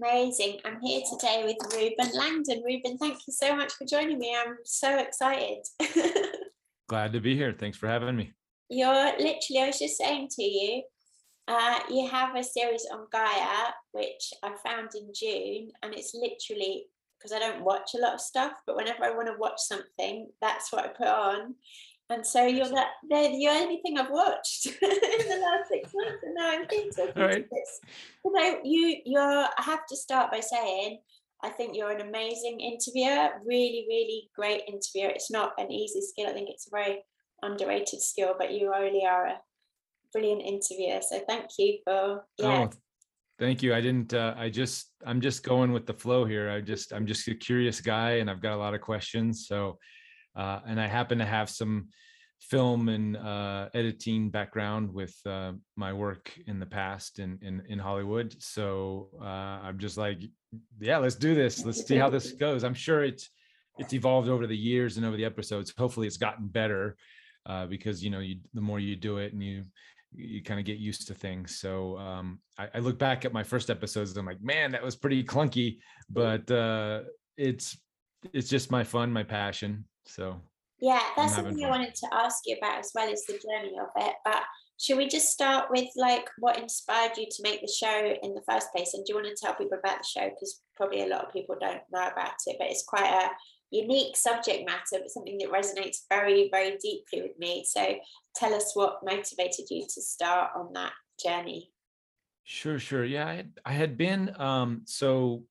Amazing. I'm here today with Reuben Langdon. Reuben, thank you so much for joining me. I'm so excited. Glad to be here. Thanks for having me. You're literally, I was just saying to you, uh, you have a series on Gaia, which I found in June, and it's literally because I don't watch a lot of stuff, but whenever I want to watch something, that's what I put on. And so you're the, they're the only thing I've watched in the last six months, and now I'm All right. this. So you, you're. I have to start by saying I think you're an amazing interviewer, really, really great interviewer. It's not an easy skill. I think it's a very underrated skill, but you really are a brilliant interviewer. So thank you for yeah. Oh, thank you. I didn't. Uh, I just. I'm just going with the flow here. I just. I'm just a curious guy, and I've got a lot of questions. So uh, and I happen to have some film and uh, editing background with uh, my work in the past in in, in Hollywood. So uh, I'm just like, yeah, let's do this. Let's see how this goes. I'm sure it's it's evolved over the years and over the episodes. Hopefully, it's gotten better uh, because you know you the more you do it and you you kind of get used to things. So um, I, I, look back at my first episodes and I'm like, man, that was pretty clunky, but uh, it's it's just my fun, my passion. So yeah, that's something fun. I wanted to ask you about as well as the journey of it. But should we just start with like what inspired you to make the show in the first place? And do you want to tell people about the show? Because probably a lot of people don't know about it, but it's quite a unique subject matter, but something that resonates very, very deeply with me. So tell us what motivated you to start on that journey. Sure, sure. Yeah, I had, I had been um so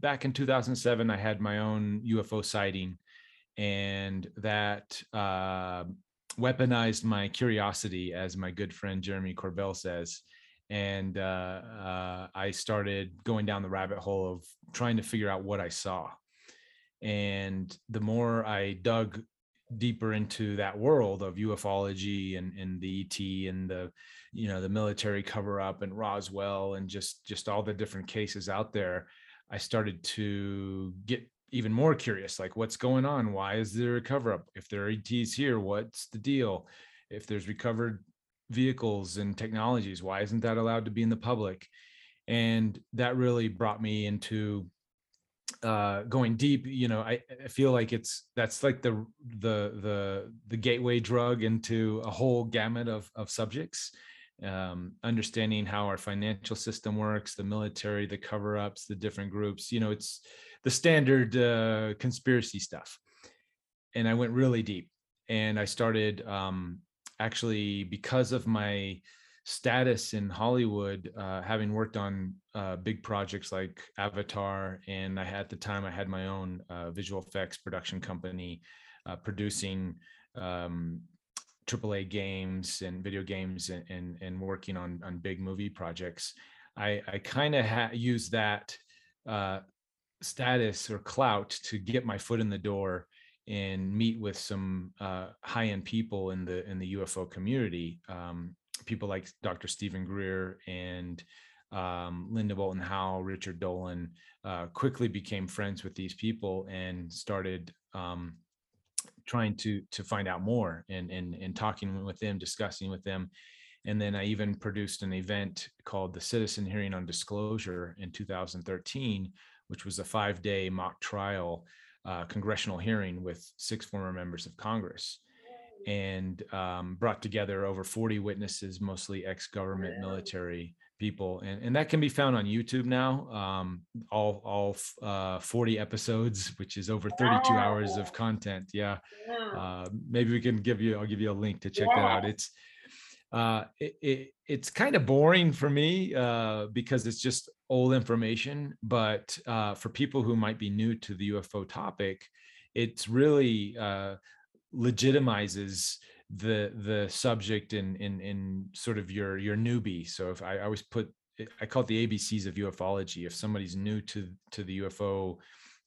back in 2007 I had my own UFO sighting and that uh, weaponized my curiosity, as my good friend Jeremy Corbell says. And uh, uh, I started going down the rabbit hole of trying to figure out what I saw. And the more I dug deeper into that world of ufology and, and the ET and the, you know, the military cover up and Roswell and just just all the different cases out there, I started to get even more curious like what's going on? Why is there a cover up if there are ets here what's the deal? If there's recovered vehicles and technologies why isn't that allowed to be in the public? And that really brought me into uh going deep you know I, I feel like it's that's like the the the the gateway drug into a whole gamut of of subjects. Um, understanding how our financial system works, the military, the cover ups, the different groups. You know, it's the standard uh, conspiracy stuff. And I went really deep and I started um, actually because of my status in Hollywood, uh, having worked on uh, big projects like Avatar, and I had at the time I had my own uh, visual effects production company uh, producing um, AAA games and video games and, and, and working on on big movie projects, I I kind of ha- use that uh, status or clout to get my foot in the door and meet with some uh, high end people in the in the UFO community. Um, people like Dr. Steven Greer and um, Linda Moulton Howe, Richard Dolan, uh, quickly became friends with these people and started um, trying to to find out more and and and talking with them, discussing with them. And then I even produced an event called the Citizen Hearing on Disclosure in 2013, which was a five-day mock trial uh, congressional hearing with six former members of Congress and um, brought together over 40 witnesses, mostly ex-government military people and, and that can be found on youtube now um, all all uh, 40 episodes which is over 32 hours of content yeah. Uh, maybe we can give you i'll give you a link to check that out. It's uh, it, it, it's kind of boring for me uh, because it's just old information but uh, for people who might be new to the ufo topic it's really uh, legitimizes the the subject in in in sort of your your newbie. So if i, I always put i call it the abcs of ufology. If somebody's new to to the ufo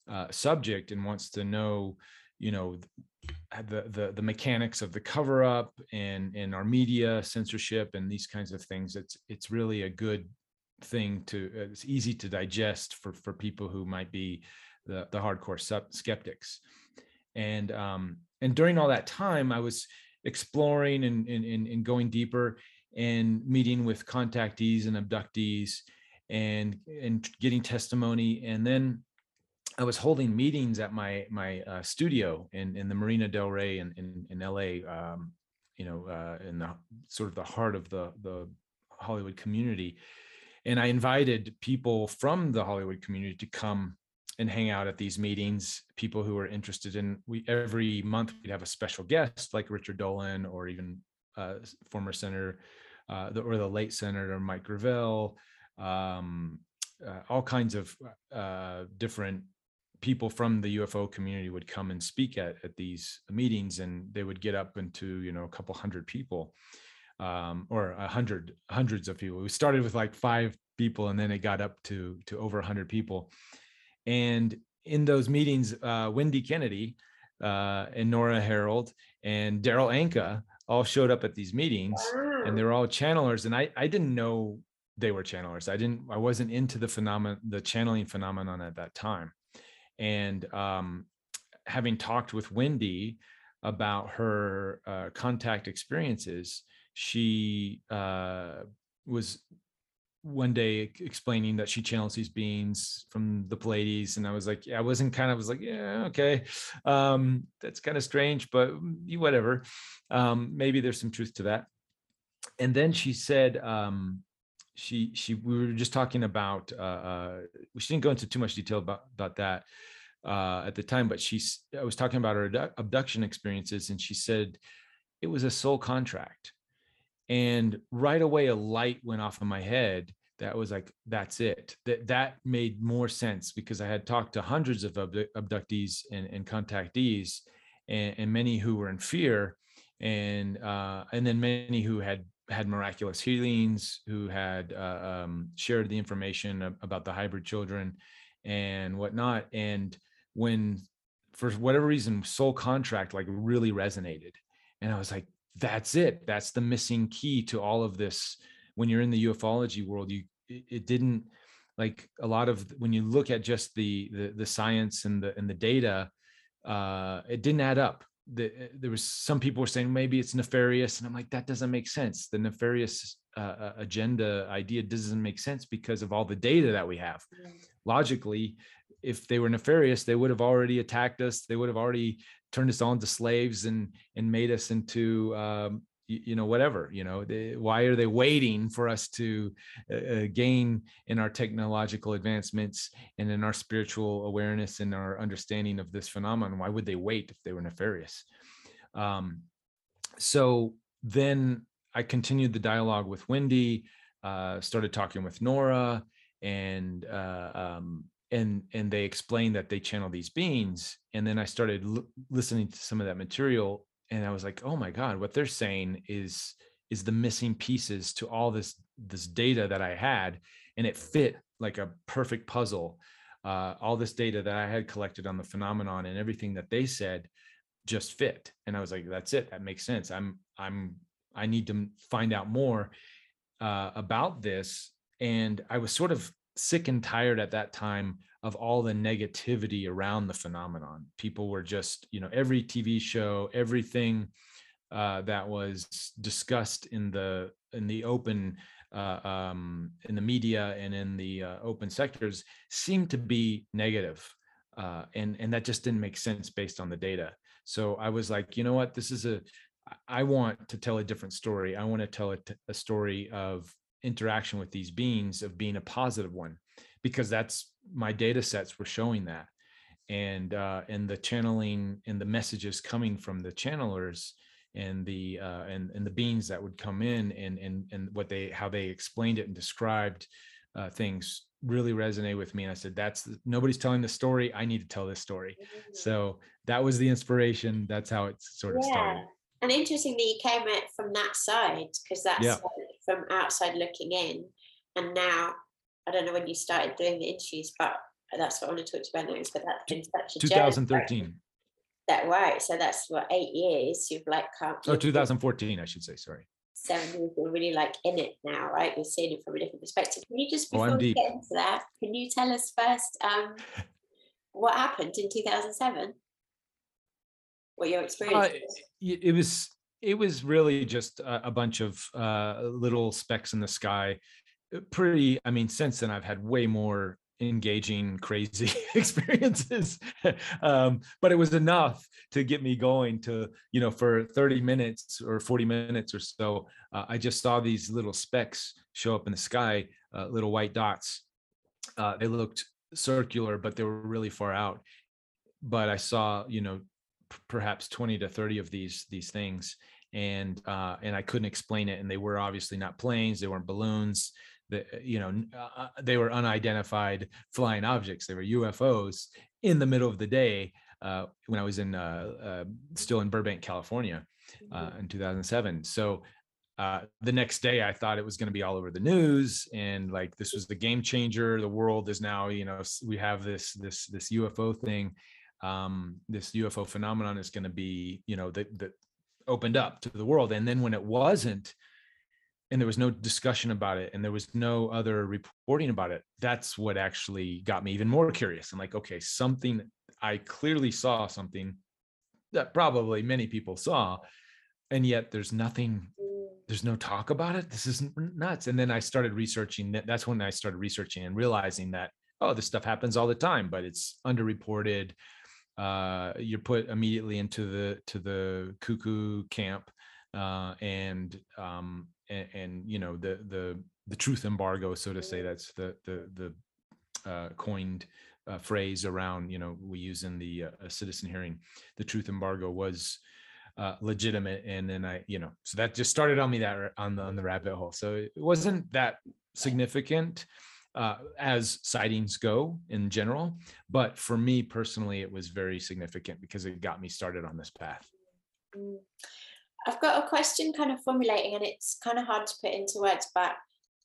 uh, subject and wants to know you know the the the mechanics of the cover up and and our media censorship and these kinds of things. It's it's really a good thing to uh, it's easy to digest for for people who might be the the hardcore skeptics. And um and during all that time i was exploring and, and, and going deeper and meeting with contactees and abductees and and getting testimony. And then I was holding meetings at my my uh, studio in in the Marina Del Rey in in, in LA, um, you know, uh, in the sort of the heart of the the Hollywood community, and I invited people from the Hollywood community to come and hang out at these meetings. People who are interested in we every month we'd have a special guest like Richard Dolan or even uh, former Senator uh, the, or the late Senator Mike Gravel. Um, uh, all kinds of uh, different people from the UFO community would come and speak at, at these meetings and they would get up into, you know, a couple hundred people um, or a hundred, hundreds of people. We started with like five people and then it got up to, to over a hundred people. And in those meetings, uh, Wendy Kennedy uh, and Nora Herold and Darryl Anka all showed up at these meetings and they were all channelers. And I, I didn't know they were channelers. I didn't, I wasn't into the phenomenon, the channeling phenomenon at that time and um, having talked with Wendy about her uh, contact experiences, she uh, was one day explaining that she channels these beings from the Pleiades, and I was like, yeah, I wasn't kind of was like, yeah, okay, um, that's kind of strange, but whatever. Um, maybe there's some truth to that. And then she said, um, she she we were just talking about uh, uh she didn't go into too much detail about about that uh at the time but she's i was talking about her abduction experiences and she said it was a soul contract. And right away a light went off in my head that was like that's it. That that made more sense because i had talked to hundreds of abductees and, and contactees and, and many who were in fear and uh, and then many who had had miraculous healings, who had uh, um, shared the information about the hybrid children and whatnot. And when, for whatever reason, Soul Contract like really resonated, and I was like, "That's it. That's the missing key to all of this." When you're in the ufology world, you it, didn't like a lot of when you look at just the the, the science and the and the data, uh, it didn't add up the, eh, there was some people were saying maybe it's nefarious and i'm like that doesn't make sense. The nefarious uh, uh agenda idea doesn't make sense because of all the data that we have. Logically if they were nefarious they would have already attacked us they would have already turned us all into slaves and and made us into um, you, you know whatever you know they, why are they waiting for us to uh, uh, gain in our technological advancements and in our spiritual awareness and our understanding of this phenomenon? Why would they wait if they were nefarious? Um, so then i continued the dialogue with wendy uh, started talking with nora and uh, um, and and they explained that they channel these beings. And then i started l- listening to some of that material and I was like, oh my God, what they're saying is is the missing pieces to all this this data that I had, and it fit like a perfect puzzle. Uh, all this data that I had collected on the phenomenon and everything that they said just fit, and I was like, that's it. That makes sense. I'm I'm I need to find out more uh, about this, and I was sort of sick and tired at that time of all the negativity around the phenomenon. People were just, you know, every TV show, everything uh, that was discussed in the in the open uh, um, in the media and in the uh, open sectors seemed to be negative. Uh, and and that just didn't make sense based on the data. So I was like, you know what, this is a I want to tell a different story. I want to tell a, a story of interaction with these beings of being a positive one because that's my data sets were showing that and uh and the channeling and the messages coming from the channelers and the uh and and the beings that would come in and and and what they how they explained it and described uh things really resonate with me and i said that's nobody's telling the story i need to tell this story mm-hmm. so that was the inspiration that's how it sort of yeah. started and interestingly you came at from that side because that's yeah. From outside looking in and now I don't know when you started doing the interviews, but that's what I want to talk to you about next. But that's been such a 2013. Journey. That right. So that's what eight years you've like come. Oh, 2014, I should say. Sorry. Seven years. You're really like in it now, right? You're seeing it from a different perspective. Can you just oh, before oh, we get into that, can you tell us first um, what happened in 2007? What your experience? Uh, it was it was really just a, a bunch of uh, little specks in the sky. Pretty i mean since then i've had way more engaging crazy experiences. Um, but it was enough to get me going to you know for 30 minutes or 40 minutes or so uh, i just saw these little specks show up in the sky uh, little white dots. Uh, they looked circular but they were really far out. But i saw you know p- perhaps 20 to 30 of these these things and uh, and i couldn't explain it and they were obviously not planes they weren't balloons the uh, you know uh, uh, they were unidentified flying objects they were ufos in the middle of the day uh, when i was in uh, uh still in burbank california mm-hmm. in 2007 so the next day i thought it was going to be all over the news and like this was the game changer the world is now you know we have this this this ufo thing um, this ufo phenomenon is going to be you know that that opened up to the world. And then when it wasn't and there was no discussion about it and there was no other reporting about it that's what actually got me even more curious. I'm like okay something i clearly saw something that probably many people saw and yet there's nothing there's no talk about it. This is nuts. And then i started researching that's when i started researching and realizing that oh this stuff happens all the time but it's underreported uh, you're put immediately into the to the cuckoo camp uh, and um, and, and, you know the the the truth embargo, so to say. That's the the the uh, coined uh, phrase around you know we use in the uh, citizen hearing. The truth embargo was uh, legitimate, and then I you know so that just started on me that on the on the rabbit hole. So it wasn't that significant. Uh, as sightings go in general. But for me personally, it was very significant because it got me started on this path. I've got a question kind of formulating, and it's kind of hard to put into words, but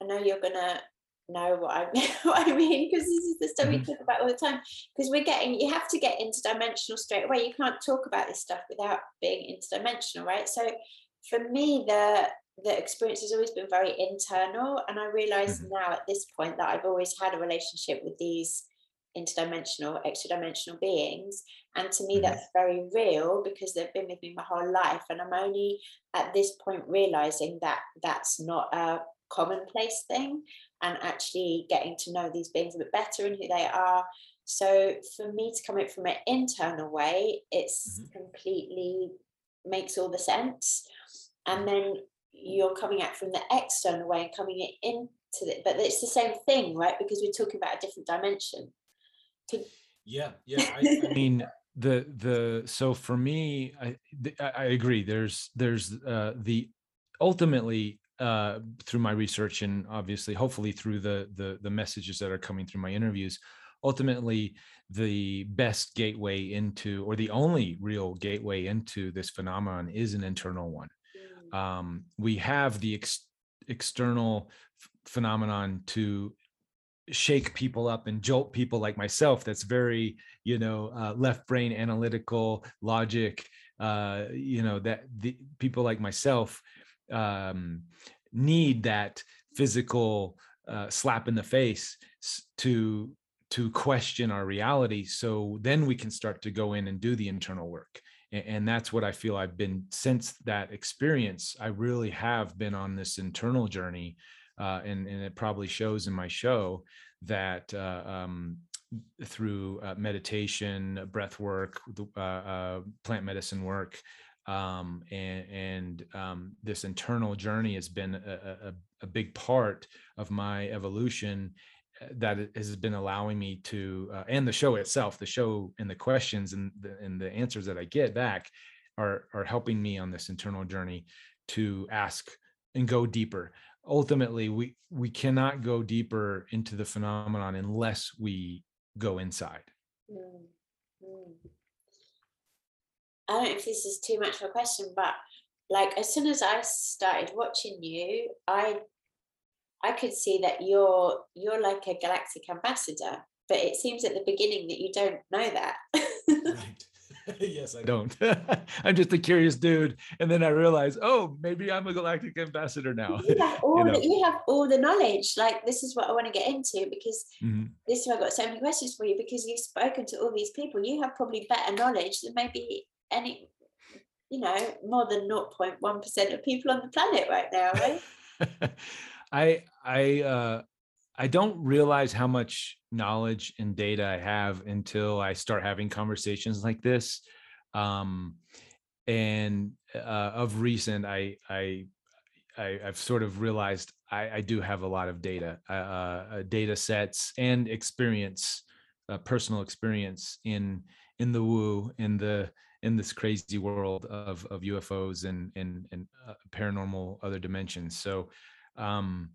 I know you're gonna know what I mean, what I mean because this is the stuff mm-hmm. we talk about all the time. Because we're getting, you have to get interdimensional straight away. You can't talk about this stuff without being interdimensional, right? So for me, the the experience has always been very internal, and I realize mm-hmm. now at this point that I've always had a relationship with these interdimensional, extra dimensional beings. And to me, mm-hmm. that's very real because they've been with me my whole life. And I'm only at this point realizing that that's not a commonplace thing and actually getting to know these beings a bit better and who they are. So for me to come in from an internal way, it's mm-hmm. completely makes all the sense. And then you're coming at from the external way and coming it into it, but it's the same thing, right? Because we're talking about a different dimension yeah yeah I, I, mean the the so for me i i agree there's there's uh the ultimately uh through my research and obviously hopefully through the the the messages that are coming through my interviews ultimately the best gateway into or the only real gateway into this phenomenon is an internal one. Um we have the ex- external f- phenomenon to shake people up and jolt people like myself that's very you know uh, left brain analytical logic uh, you know that the people like myself um, need that physical uh, slap in the face to to question our reality so then we can start to go in and do the internal work and, that's what i feel i've been since that experience i really have been on this internal journey uh, and, and it probably shows in my show that uh, um, through uh, meditation, breath work, uh, uh, plant medicine work, um, and, and um, this internal journey has been a, a, a, big part of my evolution uh, that has been allowing me to uh, and the show itself the show and the questions and the, and the answers that i get back are are helping me on this internal journey to ask and go deeper ultimately we we cannot go deeper into the phenomenon unless we go inside mm, mm. i don't know if this is too much of a question but like as soon as i started watching you i i could see that you're you're like a galactic ambassador but it seems at the beginning that you don't know that right yes, I don't. I'm just a curious dude. And then I realize, oh, maybe I'm a galactic ambassador now. You have all, you know? the, you have all the knowledge. Like, this is what I want to get into because mm-hmm. this is why I've got so many questions for you because you've spoken to all these people. You have probably better knowledge than maybe any, you know, more than 0.1% of people on the planet right now, right? I I uh, I don't realize how much knowledge and data I have until I start having conversations like this. Um, and uh, of recent, I I I, have sort of realized I, I, do have a lot of data, uh, uh, data sets, and experience, uh, personal experience in in the woo, in the in this crazy world of of UFOs and and and uh, paranormal other dimensions. So, um,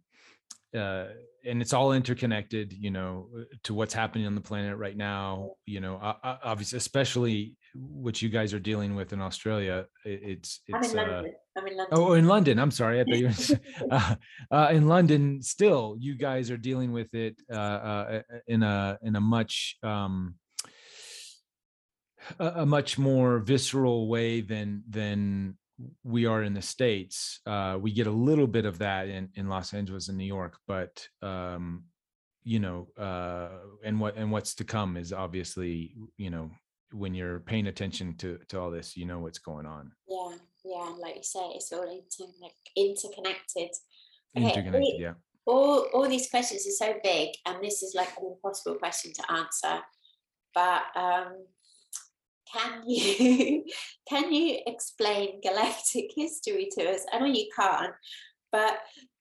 uh, and it's all interconnected you know uh, to what's happening on the planet right now you know obviously especially what you guys are dealing with in australia it's it's I'm in, uh, I'm in London. oh in london i'm sorry i thought you were uh, uh, in london still you guys are dealing with it uh, in a in a much um a, a much more visceral way than than we are in the states uh, we get a little bit of that in, in los angeles and new york but um, you know uh, and what and what's to come is obviously you know when you're paying attention to to all this you know what's going on. Yeah yeah like you say it's all inter- interconnected. Okay, interconnected yeah. all all these questions are so big and this is like an impossible question to answer but um can you can you explain galactic history to us? I know you can't but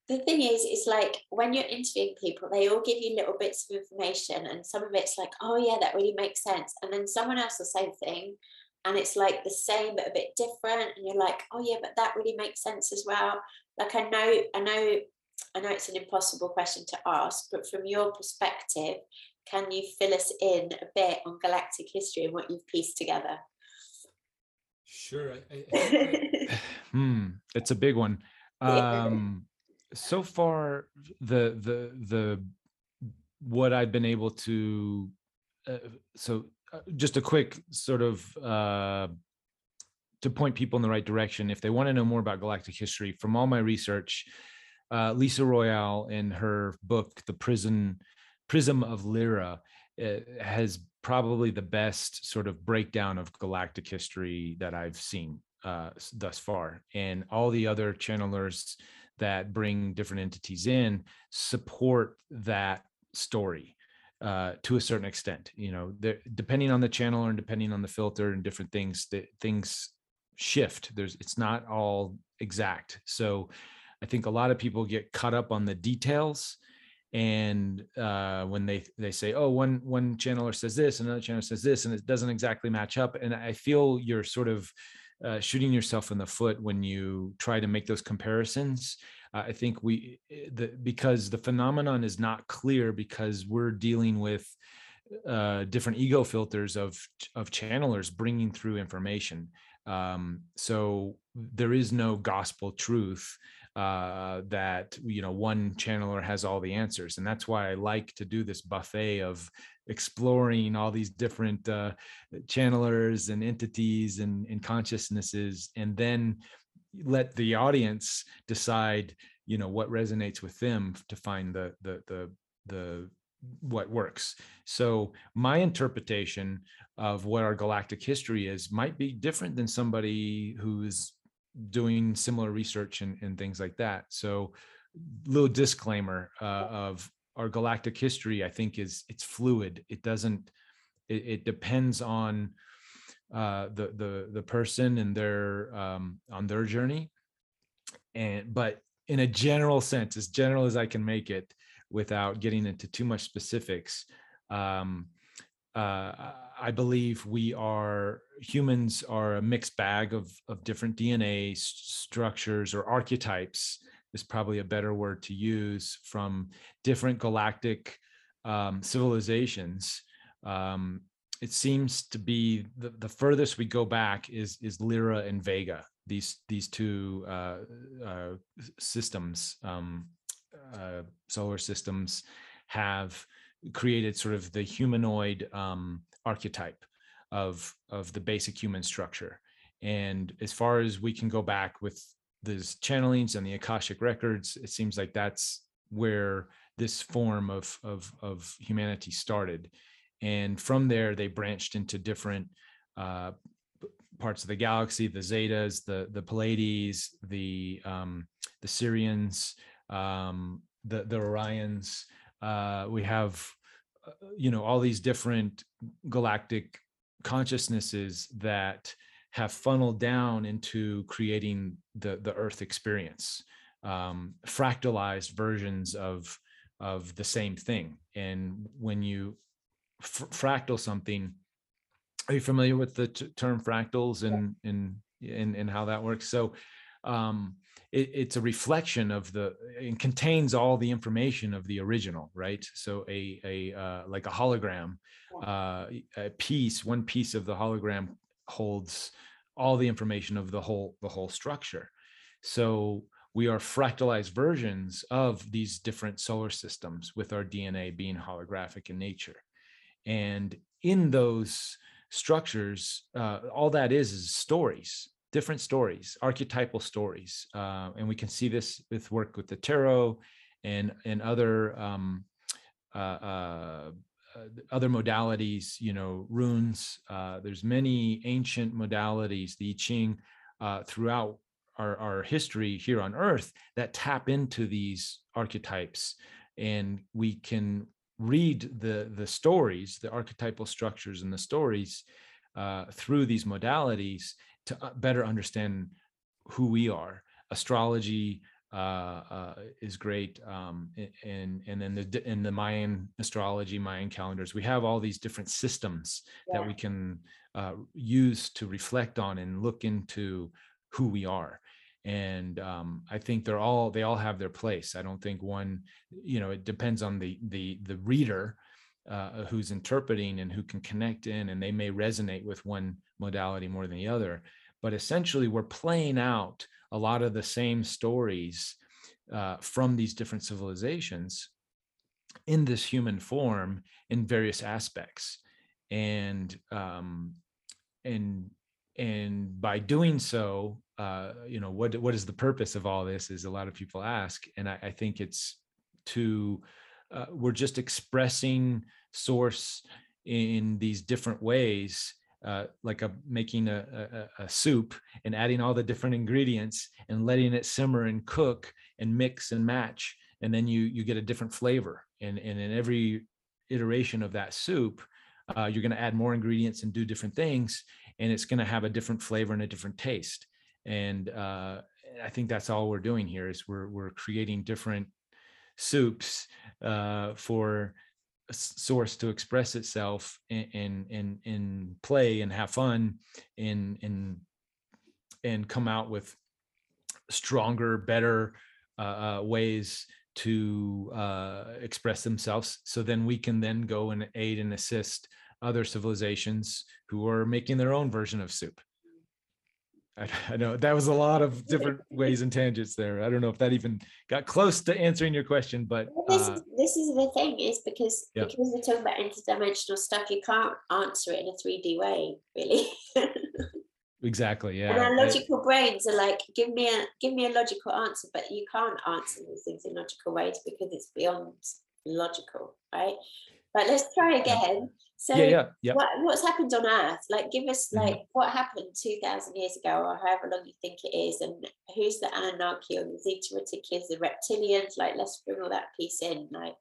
the thing is it's like when you're interviewing people they all give you little bits of information and some of it's like oh yeah that really makes sense. And then someone else will say thing and it's like the same but a bit different and you're like oh yeah but that really makes sense as well. Like i know i know i know it's an impossible question to ask but from your perspective can you fill us in a bit on galactic history and what you've pieced together? Sure. I, I, hmm, it's a big one. Um, so far, the the the what I've been able to uh, so uh, just a quick sort of uh, to point people in the right direction if they want to know more about galactic history from all my research uh, lisa royal in her book the prison Prism of Lyra eh, has probably the best sort of breakdown of galactic history that I've seen uh, thus far. And all the other channelers that bring different entities in support that story uh, to a certain extent. You know, depending on the channel and depending on the filter and different things, that things shift. There's it's not all exact. So I think a lot of people get caught up on the details and uh, when they they say oh one one channeler says this another channel says this and it doesn't exactly match up and i feel you're sort of uh, shooting yourself in the foot when you try to make those comparisons. Uh, i think we eh, the because the phenomenon is not clear because we're dealing with uh, different ego filters of of channelers bringing through information. Um, so there is no gospel truth uh, that you know one channeler has all the answers. And that's why i like to do this buffet of exploring all these different uh, channelers and entities and, and consciousnesses and then let the audience decide you know what resonates with them to find the the the the what works. So my interpretation of what our galactic history is might be different than somebody who's doing similar research and, and things like that. So, little disclaimer uh, of our galactic history, I think is it's fluid. It doesn't. It, it depends on uh, the the the person and their um, on their journey, and but in a general sense, as general as I can make it, without getting into too much specifics. Um, uh, I believe we are humans are a mixed bag of of different DNA structures or archetypes is probably a better word to use from different galactic um, civilizations. Um, it seems to be the, the furthest we go back is is Lyra and Vega. These these two uh, uh, systems, um, uh, solar systems, have created sort of the humanoid um, archetype of of the basic human structure and as far as we can go back with these channelings and the akashic records it seems like that's where this form of of of humanity started and from there they branched into different uh, parts of the galaxy the zetas the the pleiades the um, the sirians um, the the Orions. Uh, we have, you know, all these different galactic consciousnesses that have funneled down into creating the the Earth experience, um, fractalized versions of of the same thing. And when you f- fractal something, are you familiar with the t- term fractals and and and and how that works? So um, it, it's a reflection of the it contains all the information of the original right? So a a uh, like a hologram uh, a piece one piece of the hologram holds all the information of the whole the whole structure. So we are fractalized versions of these different solar systems with our dna being holographic in nature. And in those structures uh, all that is is stories different stories, archetypal stories, uh, and we can see this with work with the tarot and and other um, uh, uh, other modalities. You know, runes. Uh, there's many ancient modalities, the I Ching, uh, throughout our, our history here on Earth that tap into these archetypes, and we can read the the stories, the archetypal structures and the stories uh, through these modalities to uh, better understand who we are. Astrology uh, uh, is great, um, and and then the in the Mayan astrology, Mayan calendars, we have all these different systems yeah. that we can uh, use to reflect on and look into who we are. And um, I think they're all they all have their place. I don't think one, you know, it depends on the the the reader uh, who's interpreting and who can connect in, and they may resonate with one modality more than the other. But essentially, we're playing out a lot of the same stories uh, from these different civilizations in this human form in various aspects, and um, and and by doing so, uh, you know, what what is the purpose of all this? Is a lot of people ask, and I, I think it's to uh, we're just expressing source in these different ways uh, like a making a, a, a, soup and adding all the different ingredients and letting it simmer and cook and mix and match. And then you you get a different flavor. And and in every iteration of that soup uh, you're going to add more ingredients and do different things and it's going to have a different flavor and a different taste. And uh, i think that's all we're doing here is we're we're creating different soups uh, for source to express itself and and and play and have fun and and and come out with stronger better uh, uh, ways to uh, express themselves. So then we can then go and aid and assist other civilizations who are making their own version of soup I, I, know that was a lot of different ways and tangents there. I don't know if that even got close to answering your question, but well, this, uh, is, this is the thing is because yeah. because we're talking about interdimensional stuff, you can't answer it in a 3D way, really. exactly. Yeah. And our logical I, brains are like, give me a give me a logical answer, but you can't answer these things in logical ways because it's beyond logical, right? But let's try again. So yeah, yeah, yeah. What, what's happened on Earth? Like, give us mm-hmm. like mm-hmm. what happened two thousand years ago, or however long you think it is, and who's the Anunnaki or the Zeta Reticuli, the reptilians? Like, let's bring all that piece in. Like,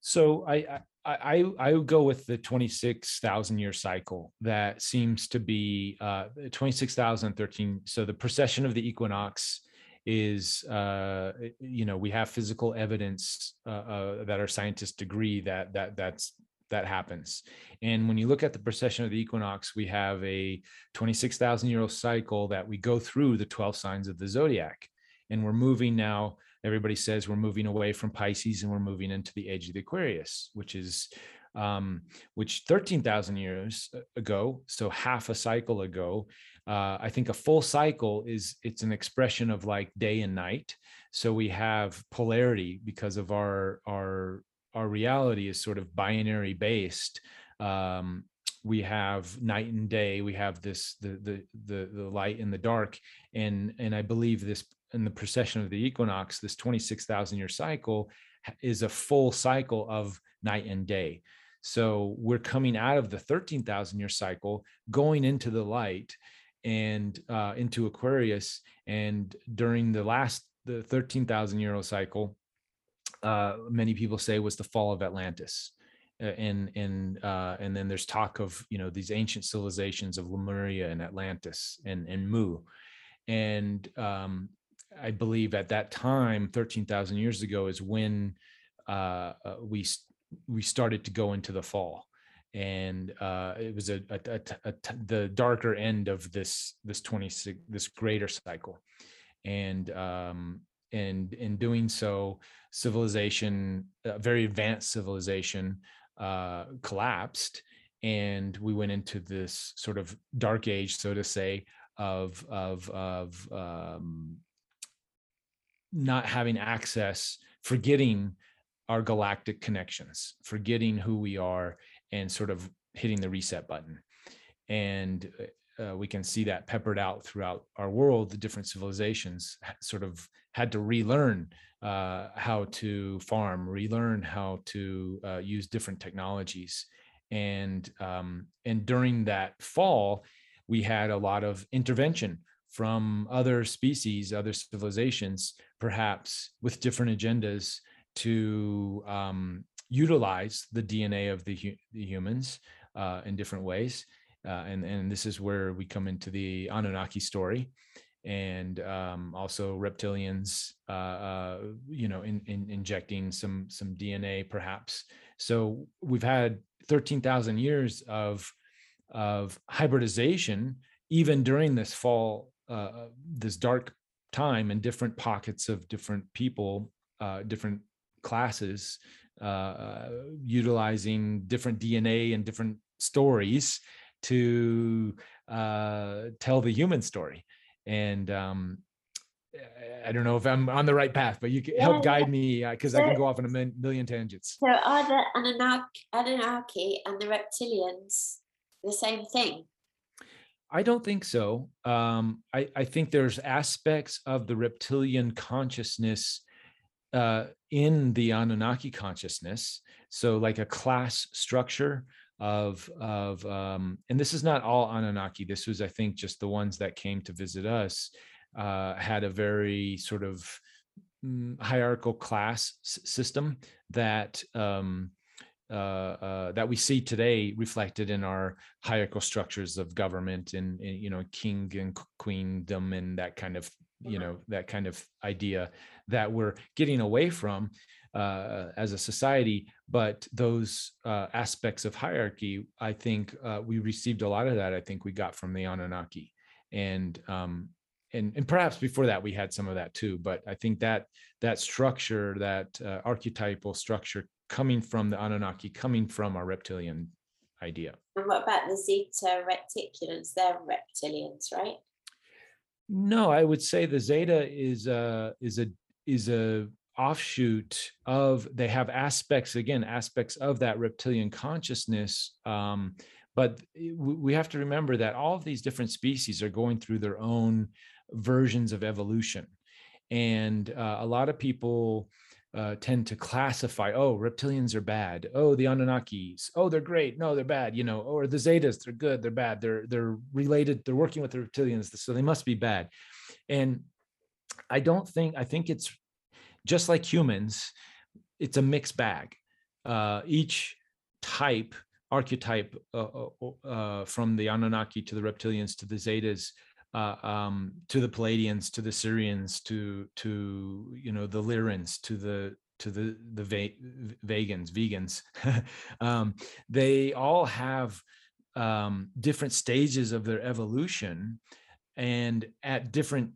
so I I I, I would go with the twenty six thousand year cycle. That seems to be uh, twenty six thousand thirteen. So the precession of the equinox is uh, you know we have physical evidence uh, uh, that our scientists agree that that that's that happens. And when you look at the precession of the equinox, we have a 26,000 year old cycle that we go through the 12 signs of the zodiac. And we're moving now, everybody says we're moving away from Pisces and we're moving into the age of the Aquarius, which is um, which 13,000 years ago, so half a cycle ago, uh, I think a full cycle is it's an expression of like day and night. So we have polarity because of our our our reality is sort of binary based. Um, we have night and day. We have this the the the the light and the dark, and and I believe this in the precession of the equinox, this twenty six thousand year cycle is a full cycle of night and day. So we're coming out of the 13,000 year cycle, going into the light, and uh, into Aquarius. And during the last the 13,000 year old cycle, uh, many people say was the fall of Atlantis. Uh, and and uh, and then there's talk of you know these ancient civilizations of Lemuria and Atlantis and and Mu, and um, I believe at that time, thirteen thousand years ago, is when uh, we we started to go into the fall, and uh, it was a, a, a, a, the darker end of this this twenty six this greater cycle, and um, and in doing so, civilization, very advanced civilization, uh, collapsed and we went into this sort of dark age so to say of of of um, not having access forgetting our galactic connections forgetting who we are and sort of hitting the reset button and uh, we can see that peppered out throughout our world the different civilizations sort of had to relearn uh, how to farm, relearn how to uh, use different technologies. And um, and during that fall, we had a lot of intervention from other species, other civilizations, perhaps with different agendas to um, utilize the DNA of the, hu- the humans uh, in different ways. Uh, and, and this is where we come into the Anunnaki story and um, also reptilians, uh, uh, you know, in, in injecting some some DNA perhaps. So we've had thirteen thousand years of of hybridization, even during this fall, uh, uh this dark time, in different pockets of different people, different classes, uh, utilizing different DNA and different stories to uh, tell the human story and um, I don't know if I'm on the right path, but you can yeah, help guide me because uh, I can go off on a million tangents. So are the Anunnaki, Anunnaki and the reptilians the same thing? I don't think so. Um, I, I, think there's aspects of the reptilian consciousness uh, in the Anunnaki consciousness. So, like a class structure of of um, and this is not all Anunnaki. This was, I think, just the ones that came to visit us uh, had a very sort of mm, hierarchical class s- system that um, uh, uh, that we see today reflected in our hierarchical structures of government and, and you know king and queendom and that kind of you mm-hmm. know that kind of idea that we're getting away from uh, as a society. But those uh, aspects of hierarchy, I think uh, we received a lot of that. I think we got from the Anunnaki, and um, and and perhaps before that we had some of that too. But I think that that structure, that uh, archetypal structure, coming from the Anunnaki, coming from our reptilian idea. And what about the Zeta reticulans? They're reptilians, right? No, I would say the Zeta is a is a is a offshoot of they have aspects again aspects of that reptilian consciousness um, but we have to remember that all of these different species are going through their own versions of evolution. And uh, a lot of people uh, tend to classify oh reptilians are bad. Oh the anunnakis. Oh they're great. No they're bad you know or the zetas they're good. They're bad. They're they're related they're working with the reptilians so they must be bad. And i don't think i think it's just like humans, it's a mixed bag. Uh, each type, archetype, uh, uh, uh, from the Anunnaki to the reptilians to the Zetas, uh, um, to the Pleiadians, to the Sirians to to you know the Lyrans, to the to the the ve- vegans, vegans, um, they all have um, different stages of their evolution, and at different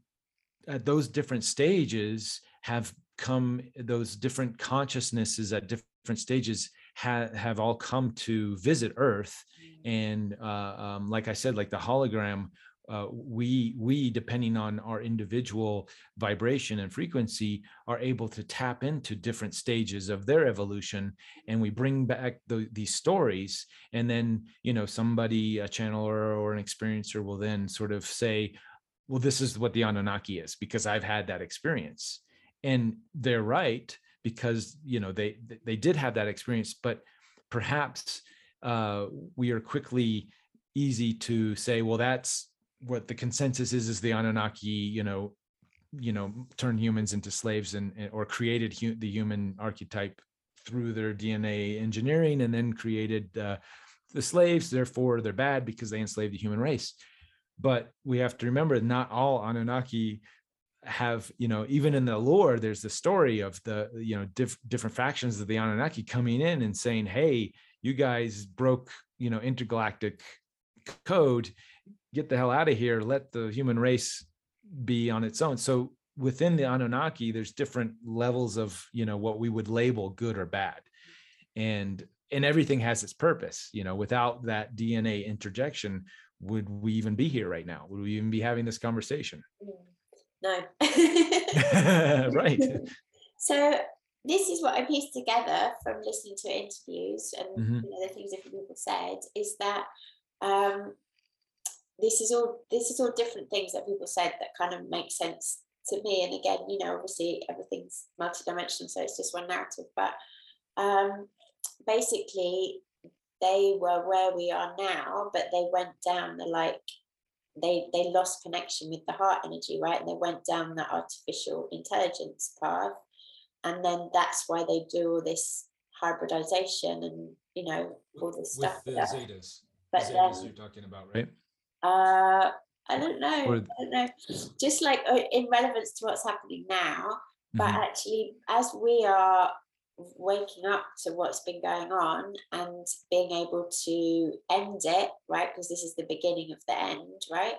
at those different stages have come those different consciousnesses at different stages have have all come to visit earth. Mm. and uh, um, like i said like the hologram uh, we we depending on our individual vibration and frequency are able to tap into different stages of their evolution. And we bring back the, these stories. And then you know somebody a channeler or an experiencer will then sort of say well this is what the anunnaki is because i've had that experience. And they're right because you know they they did have that experience but perhaps uh, we are quickly easy to say well that's what the consensus is is the anunnaki you know you know turned humans into slaves and or created hu- the human archetype through their dna engineering and then created uh, the slaves therefore they're bad because they enslaved the human race but we have to remember not all anunnaki have you know even in the lore there's the story of the you know diff- different factions of the anunnaki coming in and saying hey you guys broke you know intergalactic code. Get the hell out of here. Let the human race be on its own. So within the anunnaki there's different levels of you know what we would label good or bad. And and everything has its purpose you know without that dna interjection would we even be here right now? Would we even be having this conversation? No. Right. So this is what i pieced together from listening to interviews and Mhm. you know, the things different people said is that um, this is all this is all different things that people said that kind of make sense to me. And again you know obviously everything's multidimensional so it's just one narrative. But um, basically they were where we are now but they went down the like they they lost connection with the heart energy right and they went down the artificial intelligence path and then that's why they do all this hybridization and you know all this stuff with the that- zetas but zetas then you're talking about right uh, I don't know. Or- I don't know. Just like uh, in relevance to what's happening now, but Mhm. actually, as we are waking up to what's been going on and being able to end it, right? Because this is the beginning of the end, right?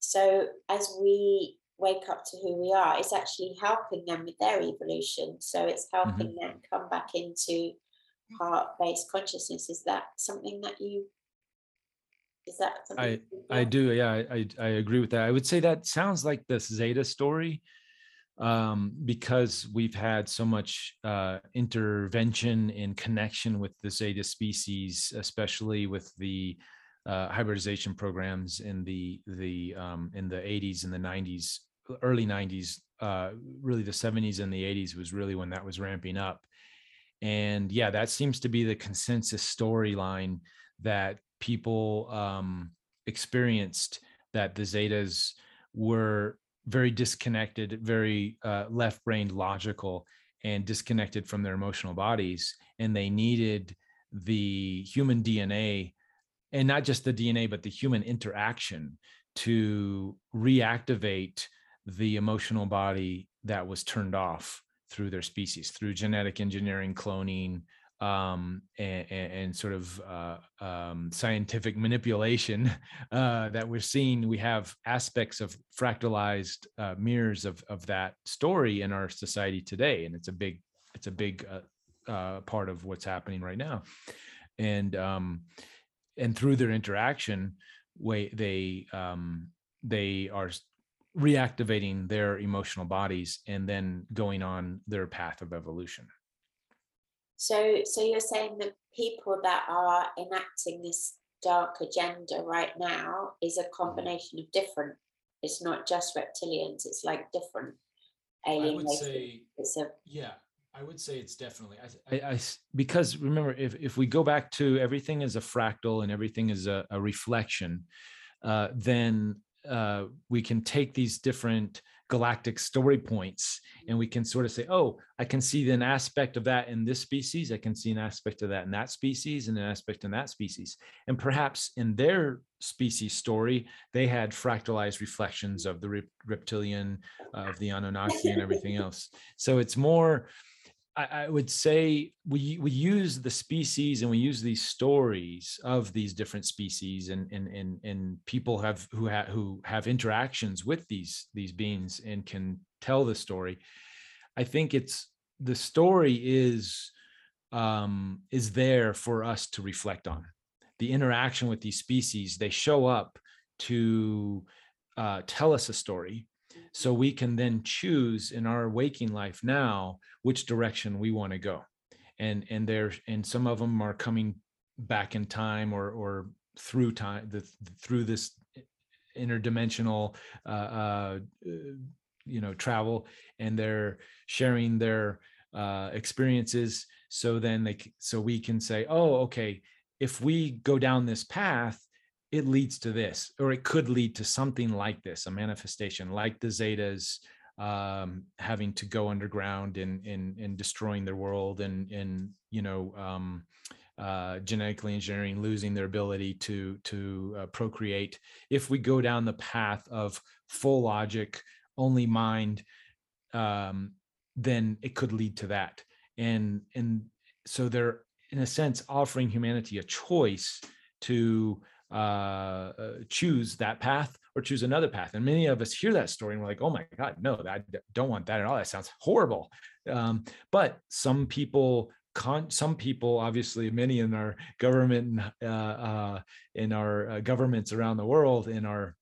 So as we wake up to who we are, it's actually helping them with their evolution. So it's mm-hmm. helping them come back into heart-based consciousness. Is that something that you? Is that something you I do. Yeah, I, I I agree with that. I would say that sounds like the Zeta story, um, because we've had so much uh, intervention in connection with the Zeta species, especially with the uh, hybridization programs in the the um, in the 80s and the 90s, early 90s, uh, really the 70s and the 80s was really when that was ramping up. And yeah, that seems to be the consensus storyline that people um, experienced that the Zetas were very disconnected, very uh, left brained logical, and disconnected from their emotional bodies. And they needed the human DNA, and not just the DNA, but the human interaction to reactivate the emotional body that was turned off through their species, through genetic engineering, cloning, um, and, and, sort of uh, um, scientific manipulation uh, that we're seeing. We have aspects of fractalized uh, mirrors of of that story in our society today, and it's a big it's a big uh, uh, part of what's happening right now. And um, and through their interaction, way they um, they are reactivating their emotional bodies and then going on their path of evolution. So, so you're saying the people that are enacting this dark agenda right now is a combination of different. It's not just reptilians. It's like different alien races. It's a yeah. I would say it's definitely I, I, I because remember if if we go back to everything is a fractal and everything is a, a reflection, uh, then uh, we can take these different galactic story points and we can sort of say oh i can see an aspect of that in this species i can see an aspect of that in that species and an aspect in that species. And perhaps in their species story they had fractalized reflections of the rep- reptilian uh, of the anunnaki and everything else. So it's more I, would say we we use the species and we use these stories of these different species and and and, and people have who have who have interactions with these these beings and can tell the story. I think it's the story is um, is there for us to reflect on. The interaction with these species they show up to uh, tell us a story so we can then choose in our waking life now which direction we want to go. And and there and some of them are coming back in time or or through time the, through this interdimensional uh, uh, you know travel and they're sharing their uh, experiences. So then they so we can say oh okay if we go down this path it leads to this or it could lead to something like this a manifestation like the zetas um, having to go underground and destroying their world and and you know um, uh, genetically engineering losing their ability to to uh, procreate. If we go down the path of full logic only mind um, then it could lead to that. And and so they're in a sense offering humanity a choice to uh, uh, choose that path or choose another path. And many of us hear that story and we're like, oh my God, no, I don't want that at all. That sounds horrible. Um, but some people, con- some people, obviously, many in our government, uh, uh, in our uh, governments around the world, in our,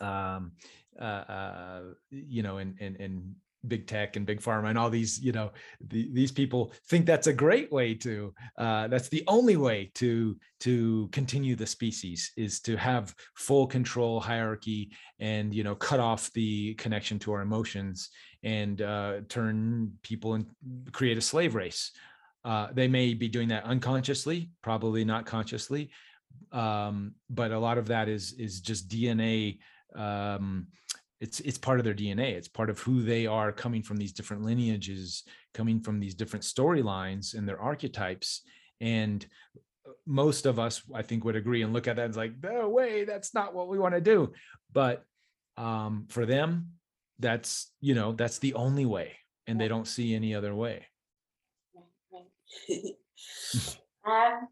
um, uh, uh, you know, in, in, in big tech and big pharma and all these you know the, these people think that's a great way to uh, that's the only way to to continue the species is to have full control hierarchy and you know cut off the connection to our emotions and uh, turn people and create a slave race. Uh, they may be doing that unconsciously probably not consciously um, but a lot of that is is just dna um, it's it's part of their dna it's part of who they are coming from these different lineages coming from these different storylines and their archetypes. And uh, most of us i think would agree and look at that and like no way that's not what we want to do. But um, for them that's you know that's the only way and they don't see any other way. Um,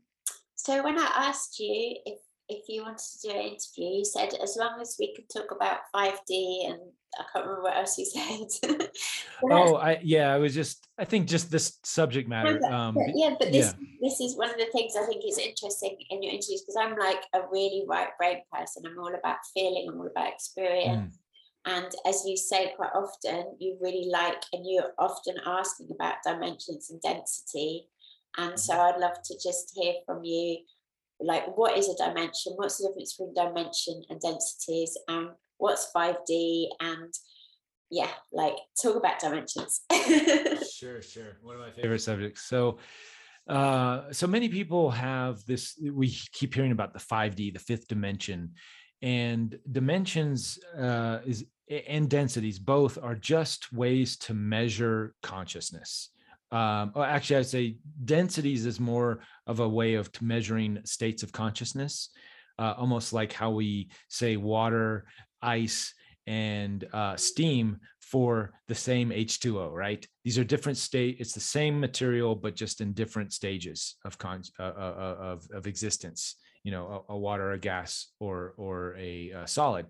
so when i asked you if if you wanted to do an interview, you said as long as we could talk about 5D and I can't remember what else you said. oh, I yeah, I was just I think just this subject matter. but, um, but yeah, but this yeah. this is one of the things I think is interesting in your interviews because I'm like a really right brain person. I'm all about feeling, I'm all about experience. Mm. And as you say quite often, you really like and you're often asking about dimensions and density. And so mm-hmm. I'd love to just hear from you like what is a dimension? What's the difference between dimension and densities? And what's 5d and yeah like talk about dimensions. Sure sure. One of my favorite subjects. So uh so many people have this we keep hearing about the 5d the fifth dimension and dimensions uh is and densities both are just ways to measure consciousness um, oh, actually, I'd say densities is more of a way of measuring states of consciousness, uh, almost like how we say water, ice, and uh, steam for the same H2O, right? These are different state. It's the same material, but just in different stages of con- uh, uh, uh of, of existence. You know, a, a, water, a gas, or or a, a solid.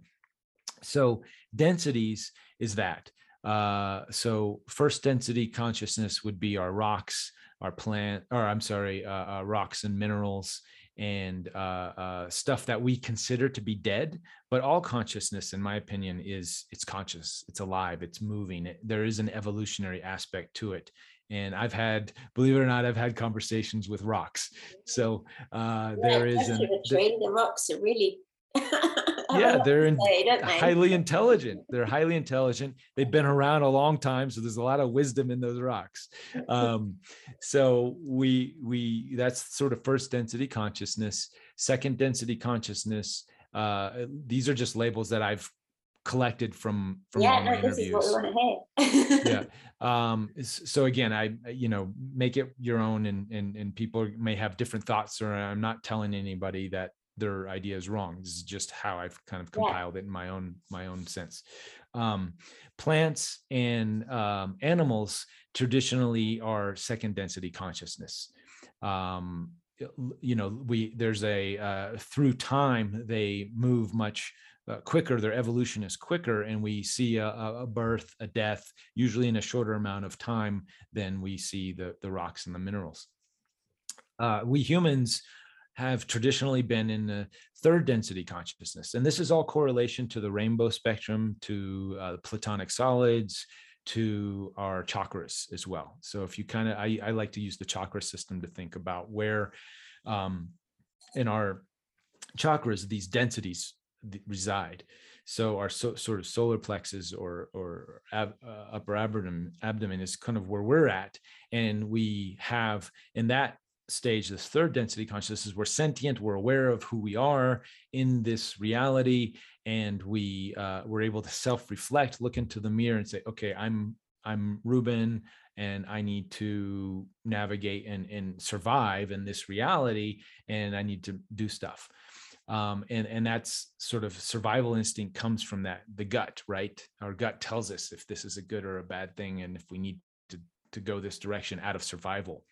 So densities is that. Uh, so first density consciousness would be our rocks, our plant, or I'm sorry, uh, uh, rocks and minerals and uh, uh, stuff that we consider to be dead. But all consciousness, in my opinion, is it's conscious, it's alive, it's moving. It, there is an evolutionary aspect to it. And I've had, believe it or not, I've had conversations with rocks. So uh, yeah, there is an, the, the rocks are really yeah, they're in, say, highly intelligent. They're highly intelligent. They've been around a long time, so there's a lot of wisdom in those rocks. Um, so we we that's sort of first density consciousness. Second density consciousness. Uh, these are just labels that I've collected from from yeah, no, interviews. This is what we want to hear. yeah. Um, so again, I you know make it your own, and and and people may have different thoughts, or I'm not telling anybody that their idea is wrong. This is just how I've kind of compiled yeah. it in my own my own sense. Um, plants and um, animals traditionally are second density consciousness. Um, you know, we there's a uh, through time they move much uh, quicker. Their evolution is quicker, and we see a, a, birth, a death, usually in a shorter amount of time than we see the the rocks and the minerals. Uh, we humans have traditionally been in the third density consciousness. And this is all correlation to the rainbow spectrum, to uh, platonic solids, to our chakras as well. So if you kind of, I, I, like to use the chakra system to think about where um, in our chakras these densities reside. So our so, sort of solar plexus or or ab, uh, upper abdomen abdomen is kind of where we're at, and we have in that stage, this third density consciousness, is we're sentient, we're aware of who we are in this reality, and we uh, we're able to self-reflect, look into the mirror, and say, okay, I'm I'm Reuben, and I need to navigate and and survive in this reality, and I need to do stuff. Um, and and that's sort of survival instinct comes from that the gut, right? Our gut tells us if this is a good or a bad thing, and if we need to to go this direction out of survival.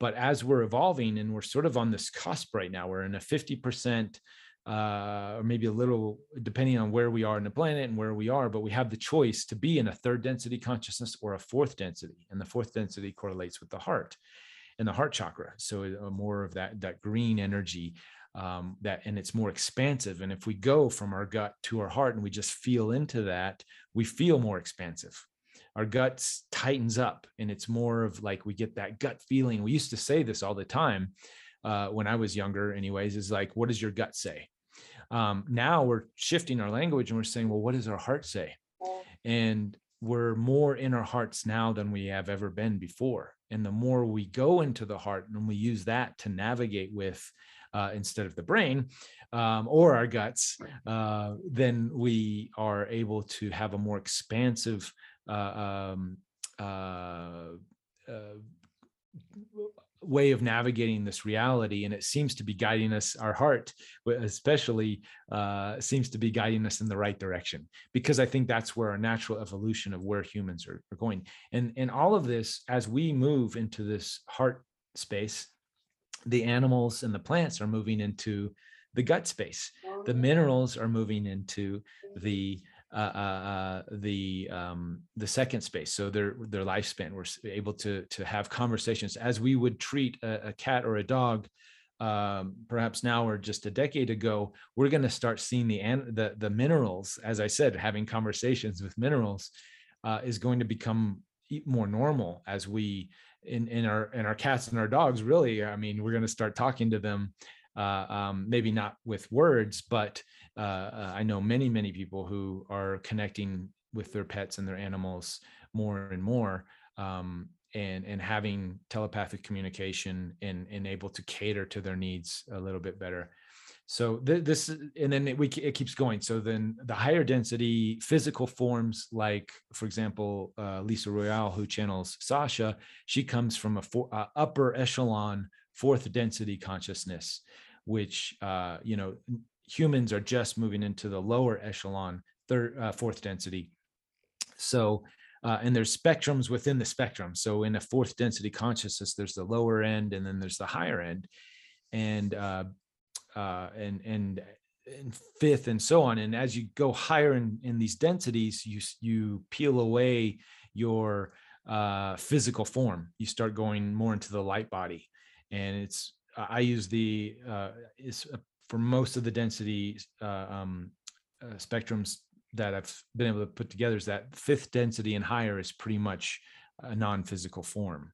But as we're evolving and we're sort of on this cusp right now, we're in a 50% uh, or maybe a little, depending on where we are in the planet and where we are, but we have the choice to be in a third density consciousness or a fourth density. And the fourth density correlates with the heart and the heart chakra. So uh, more of that, that green energy um, that, and it's more expansive. And if we go from our gut to our heart and we just feel into that, we feel more expansive our guts tightens up and it's more of like we get that gut feeling. We used to say this all the time uh, when i was younger anyways is like what does your gut say? Um, now we're shifting our language and we're saying well what does our heart say? And we're more in our hearts now than we have ever been before. And the more we go into the heart and we use that to navigate with uh, instead of the brain um, or our guts, uh, then we are able to have a more expansive um, uh, uh, way of navigating this reality and it seems to be guiding us our heart especially uh, seems to be guiding us in the right direction because i think that's where our natural evolution of where humans are, are going. And and all of this as we move into this heart space the animals and the plants are moving into the gut space. The minerals are moving into the uh, uh, uh, the um, the second space. So their their lifespan, we're able to to have conversations as we would treat a, a cat or a dog. Um, perhaps now or just a decade ago, we're going to start seeing the the the minerals. As I said, having conversations with minerals uh, is going to become more normal as we in in our in our cats and our dogs. Really, I mean, we're going to start talking to them. Uh, um, maybe not with words, but uh, uh, I know many, many people who are connecting with their pets and their animals more and more. Um, and, and having telepathic communication and, and able to cater to their needs a little bit better so th- this and then it, we, it keeps going so then the higher density physical forms like for example uh, lisa royal who channels sasha she comes from a for, uh, upper echelon fourth density consciousness which uh, you know humans are just moving into the lower echelon, third, uh, fourth density. So, uh, and there's spectrums within the spectrum. So, in a fourth density consciousness, there's the lower end, and then there's the higher end, and uh, uh, and and and fifth, and so on. And as you go higher in in these densities, you you peel away your uh, physical form. You start going more into the light body, and it's I use the uh, is for most of the density uh, um, uh, spectrums that I've been able to put together is that fifth density and higher is pretty much a non-physical form.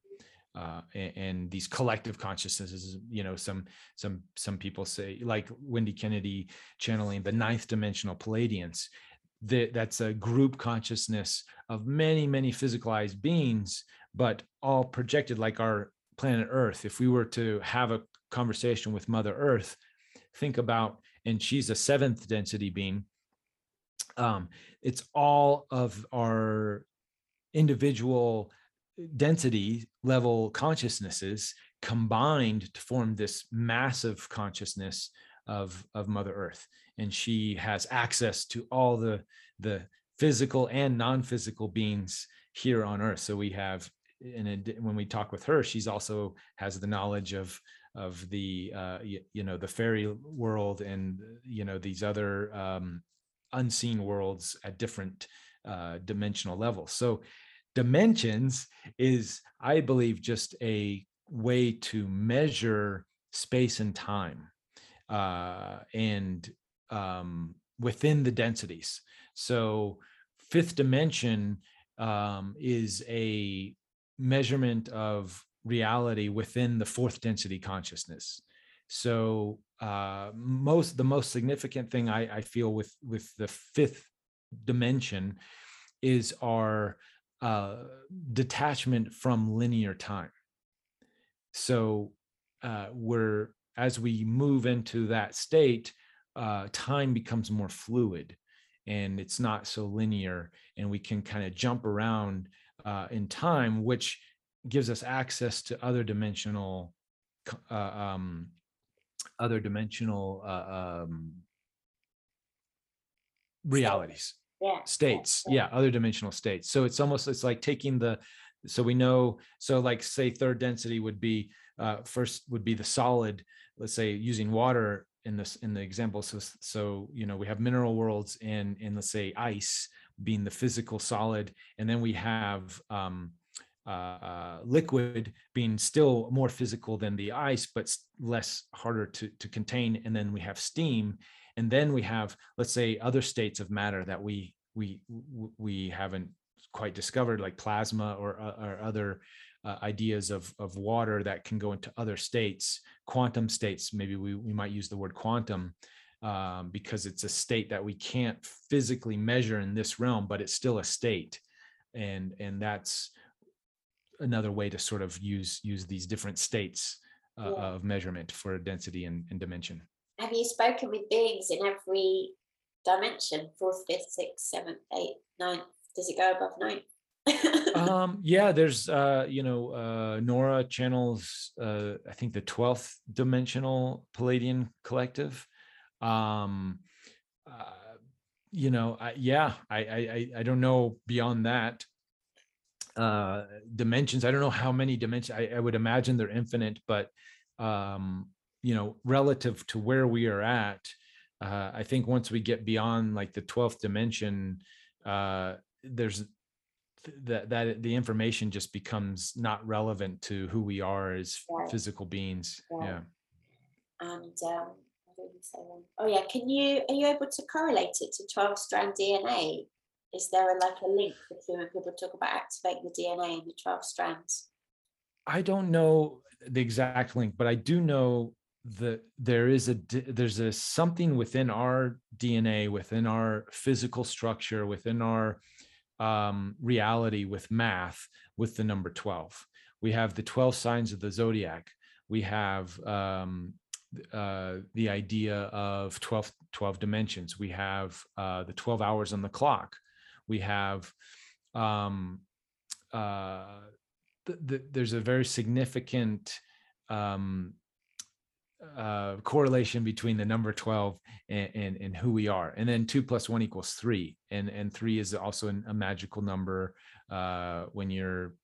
Uh, and, and, these collective consciousnesses, you know, some some some people say, like Wendy Kennedy channeling the ninth dimensional Pleiadians, that that's a group consciousness of many many physicalized beings, but all projected like our planet Earth. If we were to have a conversation with Mother Earth, think about, and she's a seventh density being. Um, it's all of our individual density level consciousnesses combined to form this massive consciousness of of mother earth and she has access to all the the physical and non-physical beings here on earth so we have and when we talk with her she's also has the knowledge of of the uh, you, you, know the fairy world and you know these other um, unseen worlds at different uh, dimensional levels. So dimensions is, I believe, just a way to measure space and time uh, and um, within the densities. So fifth dimension um, is a measurement of reality within the fourth density consciousness. So uh, most the most significant thing I, I, feel with with the fifth dimension is our uh, detachment from linear time. So uh, we're as we move into that state, uh, time becomes more fluid and it's not so linear and we can kind of jump around uh, in time which gives us access to other dimensional uh, um, other dimensional uh, um, realities. Yeah. states. Yeah. yeah other dimensional states. So it's almost it's like taking the so we know so like say third density would be uh first would be the solid let's say using water in this in the example. So so you know we have mineral worlds and in let's say ice being the physical solid and then we have um uh, uh, liquid being still more physical than the ice, but less harder to, to contain. And then we have steam, and then we have, let's say, other states of matter that we we we haven't quite discovered, like plasma or, uh, or other uh, ideas of of water that can go into other states, quantum states. Maybe we we might use the word quantum. Um, because it's a state that we can't physically measure in this realm, but it's still a state, and and that's another way to sort of use use these different states uh, Yeah. of measurement for density and, and dimension. Have you spoken with beings in every dimension? Fourth, fifth, sixth, seventh, eighth, ninth. Does it go above ninth? um yeah there's uh you know uh nora channels uh i think the 12th dimensional pleiadian collective um uh, you know I, yeah I, I i i don't know beyond that uh dimensions i don't know how many dimensions I, I would imagine they're infinite but um you know relative to where we are at uh i think once we get beyond like the 12th dimension uh there's that that the information just becomes not relevant to who we are as physical beings Right. yeah and um, what did we say then? oh yeah, can you are you able to correlate it to 12 strand DNA? Is there a, like a link between when people talk about activating the DNA and the 12 strands? I don't know the exact link, but I do know that there is a there's a something within our DNA, within our physical structure, within our um, reality with math, with the number twelve. We have the twelve signs of the zodiac. We have um, uh, the idea of 12, 12 dimensions. We have uh, the twelve hours on the clock. We have um, uh, th- th- there's a very significant um, uh, correlation between the number 12 and, and, and who we are. And then two plus one equals three. And, and three is also an, a magical number uh, when you're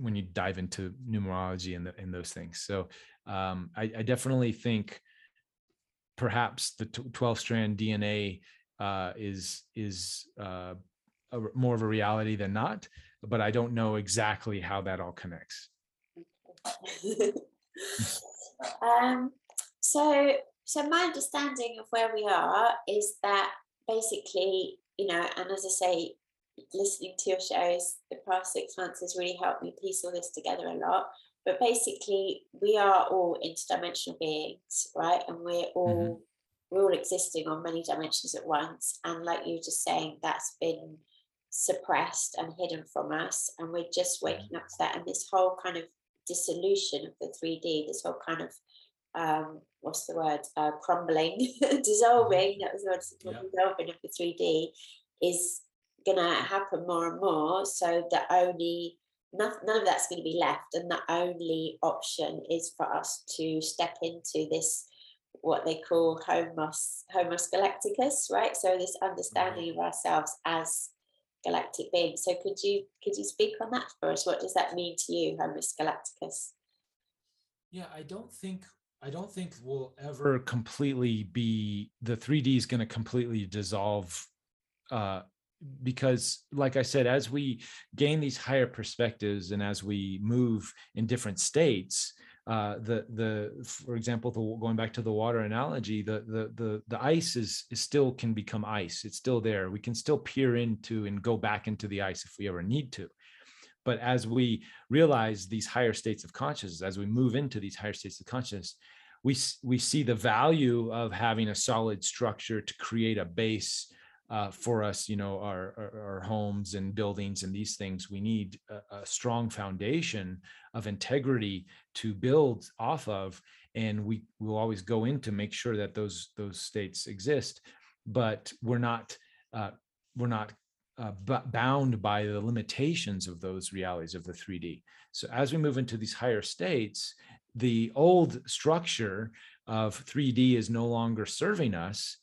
when you dive into numerology and, the, and those things. So um, I, I definitely think perhaps the 12 strand DNA uh, is is uh, a, more of a reality than not but I don't know exactly how that all connects. um, so, so my understanding of where we are is that basically, you know, and as I say, listening to your shows the past six months has really helped me piece all this together a lot. But basically, we are all interdimensional beings, right? And we're all we're all existing on many dimensions at once. And like you were just saying, that's been suppressed and hidden from us and we're just waking up to that and this whole kind of dissolution of the 3d this whole kind of um what's the word uh, crumbling dissolving that was the word Yeah. dissolving of the 3d is gonna happen more and more. So the only none, none of that's going to be left and the only option is for us to step into this what they call homos homos galacticus right? So this understanding of ourselves as galactic being. So could you could you speak on that for us? What does that mean to you, Homus Galacticus? Yeah, I don't think I don't think we'll ever completely be the 3D is going to completely dissolve uh because like I said as we gain these higher perspectives and as we move in different states uh the the for example the going back to the water analogy the the the the ice is, is still can become ice. It's still there. We can still peer into and go back into the ice if we ever need to. But as we realize these higher states of consciousness as we move into these higher states of consciousness we we see the value of having a solid structure to create a base uh, for us, you know, our, our, our homes and buildings and these things, we need a, a, strong foundation of integrity to build off of, and we will always go in to make sure that those those states exist, but we're not uh, we're not uh, bound by the limitations of those realities of the 3D. So as we move into these higher states, the old structure of 3D is no longer serving us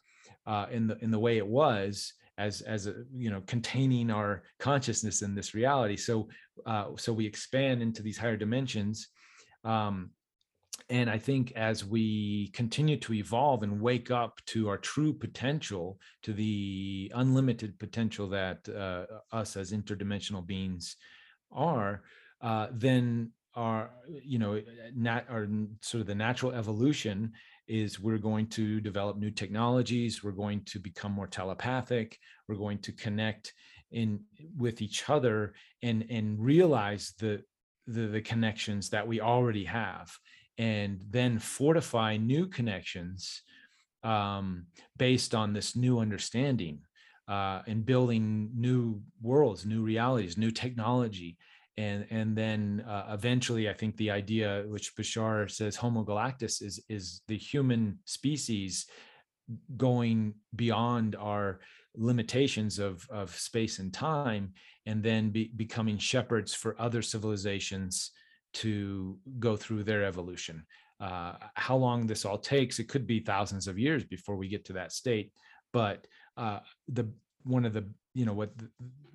uh, in the in the way it was as as a you know containing our consciousness in this reality. So uh, so we expand into these higher dimensions um, and i think as we continue to evolve and wake up to our true potential to the unlimited potential that uh, us as interdimensional beings are uh, then our you know nat our sort of the natural evolution is we're going to develop new technologies we're going to become more telepathic we're going to connect in with each other and and realize the the, the connections that we already have and then fortify new connections um, based on this new understanding uh, and building new worlds new realities new technology and and then uh, eventually i think the idea which bashar says homo galactus is is the human species going beyond our limitations of of space and time and then be, becoming shepherds for other civilizations to go through their evolution. Uh, how long this all takes it could be thousands of years before we get to that state but uh, the one of the you know what the,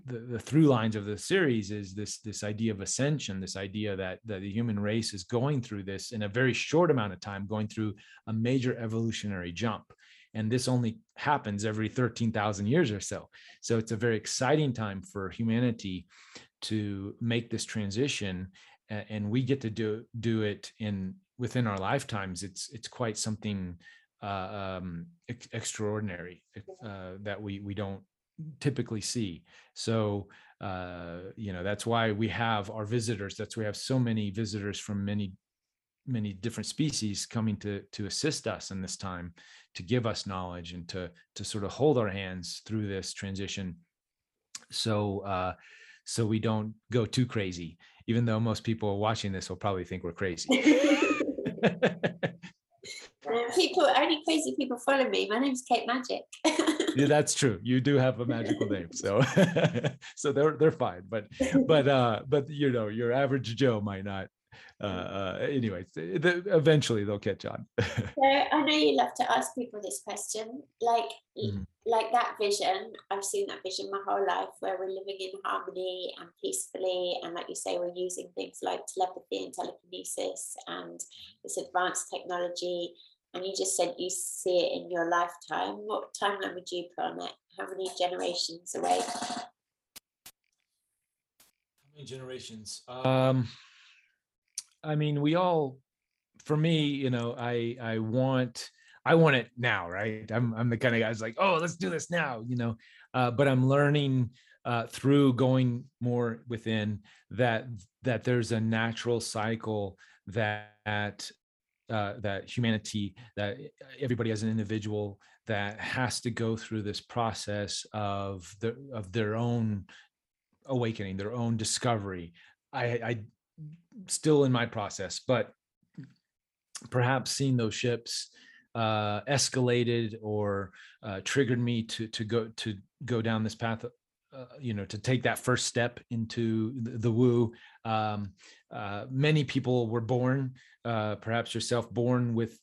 the, the, through lines of the series is this this idea of ascension this idea that, that the human race is going through this in a very short amount of time going through a major evolutionary jump. And this only happens every 13,000 years or so. So it's a very exciting time for humanity to make this transition and we get to do do it in within our lifetimes. It's it's quite something uh, um, ex- extraordinary uh, that we we don't typically see. So, uh, you know, that's why we have our visitors. That's why we have so many visitors from many, many different species coming to to assist us in this time, to give us knowledge and to to sort of hold our hands through this transition. So, uh, so we don't go too crazy. Even though most people watching this will probably think we're crazy. people, only crazy people follow me. My name's Kate Magic. yeah, that's true. You do have a magical name, so so they're they're fine. But but uh, but you know, your average Joe might not. Uh, uh anyways, eventually they'll catch on. so I know you love to ask people this question, like mm-hmm. like that vision. I've seen that vision my whole life, where we're living in harmony and peacefully, and like you say, we're using things like telepathy and telekinesis and this advanced technology and you just said you see it in your lifetime, what timeline would you put on it? How many generations away? How many generations? Um, I mean, we all, for me, you know, I I want I want it now, right? I'm I'm the kind of guy who's like, oh, let's do this now, you know. Uh, but I'm learning uh, through going more within that that there's a natural cycle that uh, that humanity, that everybody as an individual that has to go through this process of the of their own awakening, their own discovery. I, I still in my process, but perhaps seeing those ships uh, escalated or uh, triggered me to to go to go down this path uh, you know to take that first step into the, the woo. Um, uh, many people were born uh, perhaps yourself born with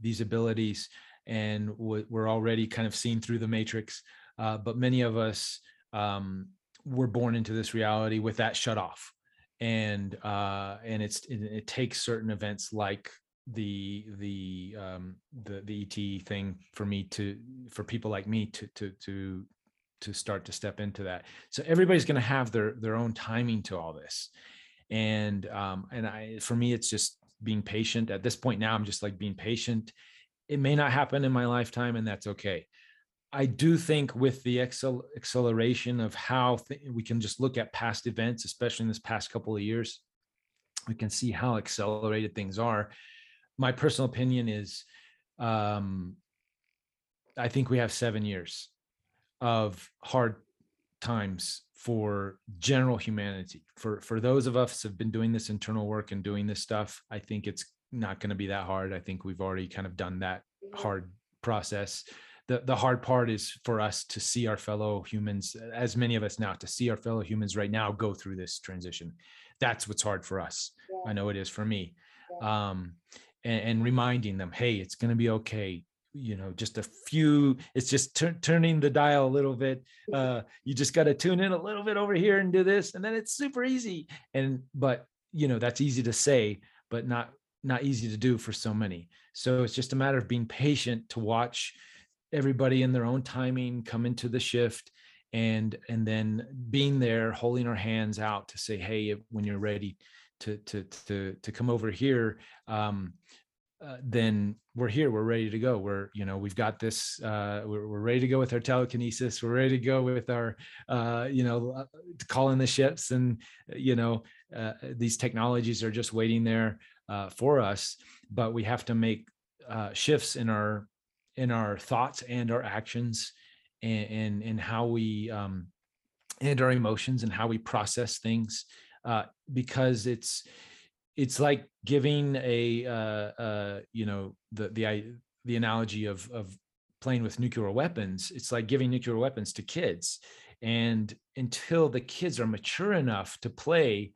these abilities and w- we're already kind of seen through the matrix uh, but many of us um, were born into this reality with that shut off. And uh, and it's it, it, takes certain events like the the um, the the ET thing for me to for people like me to to to to start to step into that. So everybody's going to have their their own timing to all this, and um, and I for me it's just being patient. At this point now, I'm just like being patient. It may not happen in my lifetime, and that's okay. I do think with the accel- acceleration of how th- we can just look at past events, especially in this past couple of years, we can see how accelerated things are. My personal opinion is, um, I think we have seven years of hard times for general humanity. For for those of us have been doing this internal work and doing this stuff i think it's not going to be that hard. I think we've already kind of done that hard process. The the hard part is for us to see our fellow humans as many of us now to see our fellow humans right now go through this transition. That's what's hard for us. Yeah. i know it is for me. Yeah. um and, and reminding them hey it's going to be okay you know just a few it's just tur- turning the dial a little bit uh you just got to tune in a little bit over here and do this and then it's super easy and but you know that's easy to say but not not easy to do for so many. So it's just a matter of being patient to watch everybody in their own timing come into the shift and and then being there holding our hands out to say hey when you're ready to to to to come over here um uh, then we're here we're ready to go. We're you know we've got this uh, we're, we're ready to go with our telekinesis. We're ready to go with our uh, you know uh, calling the ships and you know uh, these technologies are just waiting there uh, for us but we have to make shifts in our in our thoughts and our actions and and, and how we um, and our emotions and how we process things because it's it's like giving a uh, uh, you know the the the analogy of of playing with nuclear weapons it's like giving nuclear weapons to kids and until the kids are mature enough to play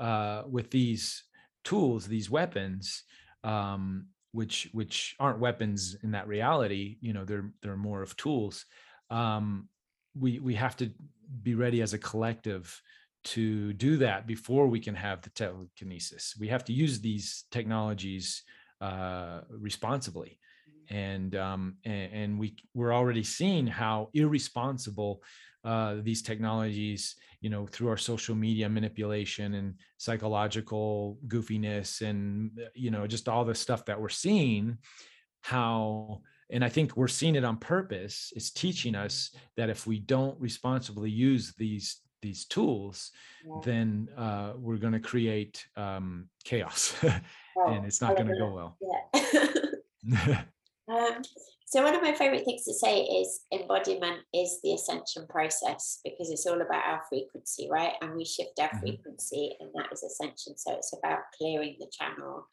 uh, with these tools these weapons um, which which aren't weapons in that reality you know they're they're more of tools um, we we have to be ready as a collective to do that before we can have the telekinesis. We have to use these technologies uh, responsibly, mm-hmm. and, um, and and we we're already seeing how irresponsible uh, these technologies, you know, through our social media manipulation and psychological goofiness, and you know, just all the stuff that we're seeing, how and I think we're seeing it on purpose. It's teaching us that if we don't responsibly use these these tools, yeah. then uh, we're going to create um, chaos, and it's not going to go well. Yeah. um, so one of my favorite things to say is embodiment is the ascension process because it's all about our frequency, right? And we shift our mm-hmm. frequency, and that is ascension. So it's about clearing the channel.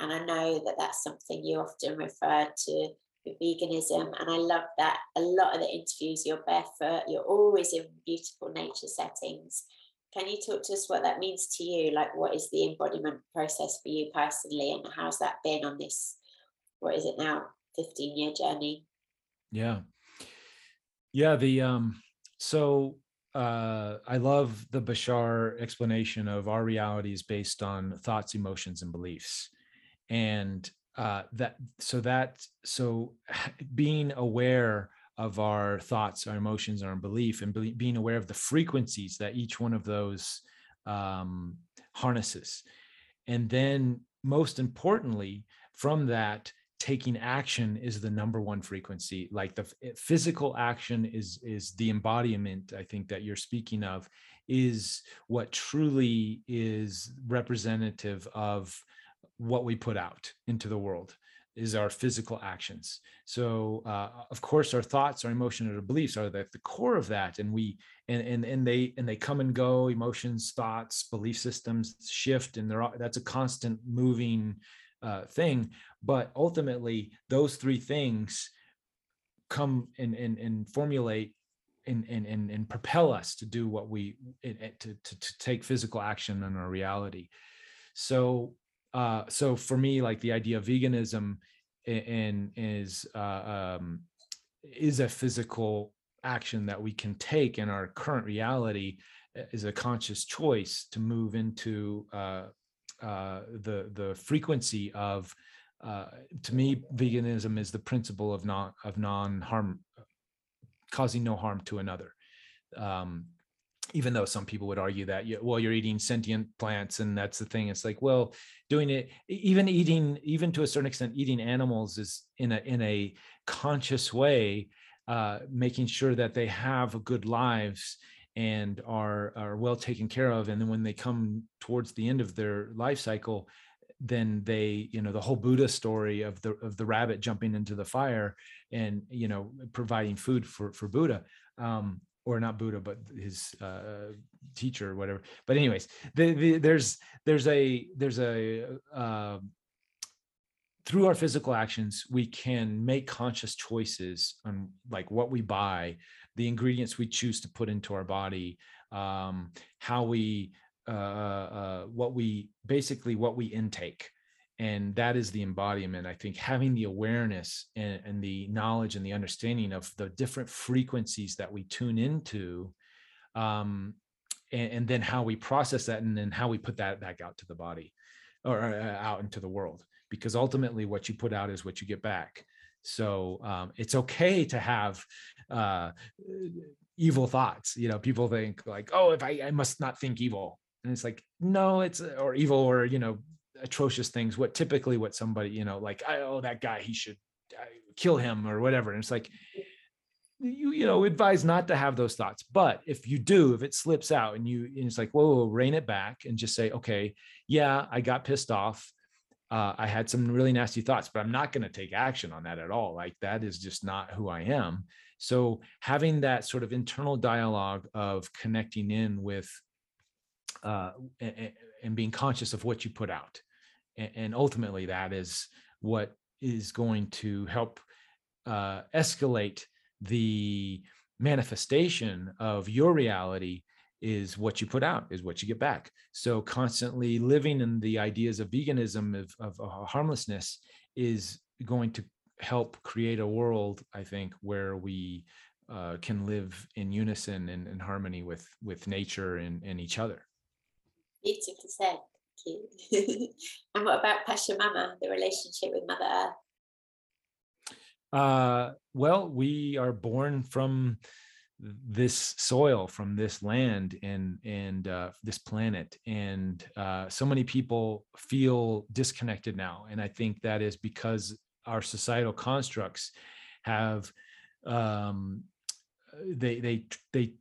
And I know that that's something you often refer to veganism. And I love that a lot of the interviews, you're barefoot, you're always in beautiful nature settings. Can you talk to us what that means to you? Like, what is the embodiment process for you personally, and how's that been on this? What is it now? 15 year journey? Yeah. Yeah. The, um, so, uh, I love the Bashar explanation of our reality is based on thoughts, emotions, and beliefs. And uh, that so that so being aware of our thoughts our emotions our belief and be, being aware of the frequencies that each one of those um, harnesses. And then most importantly from that taking action is the number one frequency like the physical action is is the embodiment i think that you're speaking of is what truly is representative of what we put out into the world is our physical actions. So, uh, of course, our thoughts, our emotions, our beliefs are at the core of that, and we and and and they and they come and go. Emotions, thoughts, belief systems shift, and they're that's a constant moving uh, thing. But ultimately, those three things come and and, and formulate and, and and and propel us to do what we to to, to take physical action in our reality. So uh, so for me, like the idea of veganism is uh, um, is a physical action that we can take in our current reality is a conscious choice to move into uh, uh, the the frequency of uh, to me veganism is the principle of non of non harm causing no harm to another. Um, even though some people would argue that you, well you're eating sentient plants and that's the thing. It's like well doing it even eating even to a certain extent eating animals is in a in a conscious way uh, making sure that they have good lives and are are well taken care of. And then when they come towards the end of their life cycle then they you know the whole buddha story of the of the rabbit jumping into the fire and you know providing food for for buddha um, or not Buddha, but his uh, teacher or whatever. But anyways, the, the, there's there's a there's a uh, through our physical actions, we can make conscious choices on like what we buy, the ingredients we choose to put into our body, um, how we uh, uh, what we basically what we intake and that is the embodiment i think having the awareness and, and, the knowledge and the understanding of the different frequencies that we tune into um, and, and, then how we process that and then how we put that back out to the body or uh, out into the world because ultimately what you put out is what you get back. So um, it's okay to have uh, evil thoughts you know people think like oh if I, I must not think evil and it's like no it's or evil or you know atrocious things what typically what somebody you know like oh that guy he should uh, kill him or whatever. And it's like you you know advise not to have those thoughts. But if you do if it slips out and you and it's like whoa, whoa rein it back and just say okay yeah i got pissed off. Uh, i had some really nasty thoughts but i'm not going to take action on that at all. Like that is just not who i am. So having that sort of internal dialogue of connecting in with uh, and, and being conscious of what you put out and, ultimately that is what is going to help uh, escalate the manifestation of your reality is what you put out is what you get back. So constantly living in the ideas of veganism of, of, harmlessness is going to help create a world i think where we uh, can live in unison and in harmony with with nature and, and each other. Beautifully said you. and what about Pachamama, the relationship with Mother Earth? Uh, well, we are born from this soil, from this land, and and uh, this planet, and uh, so many people feel disconnected now, and I think that is because our societal constructs have um, they they they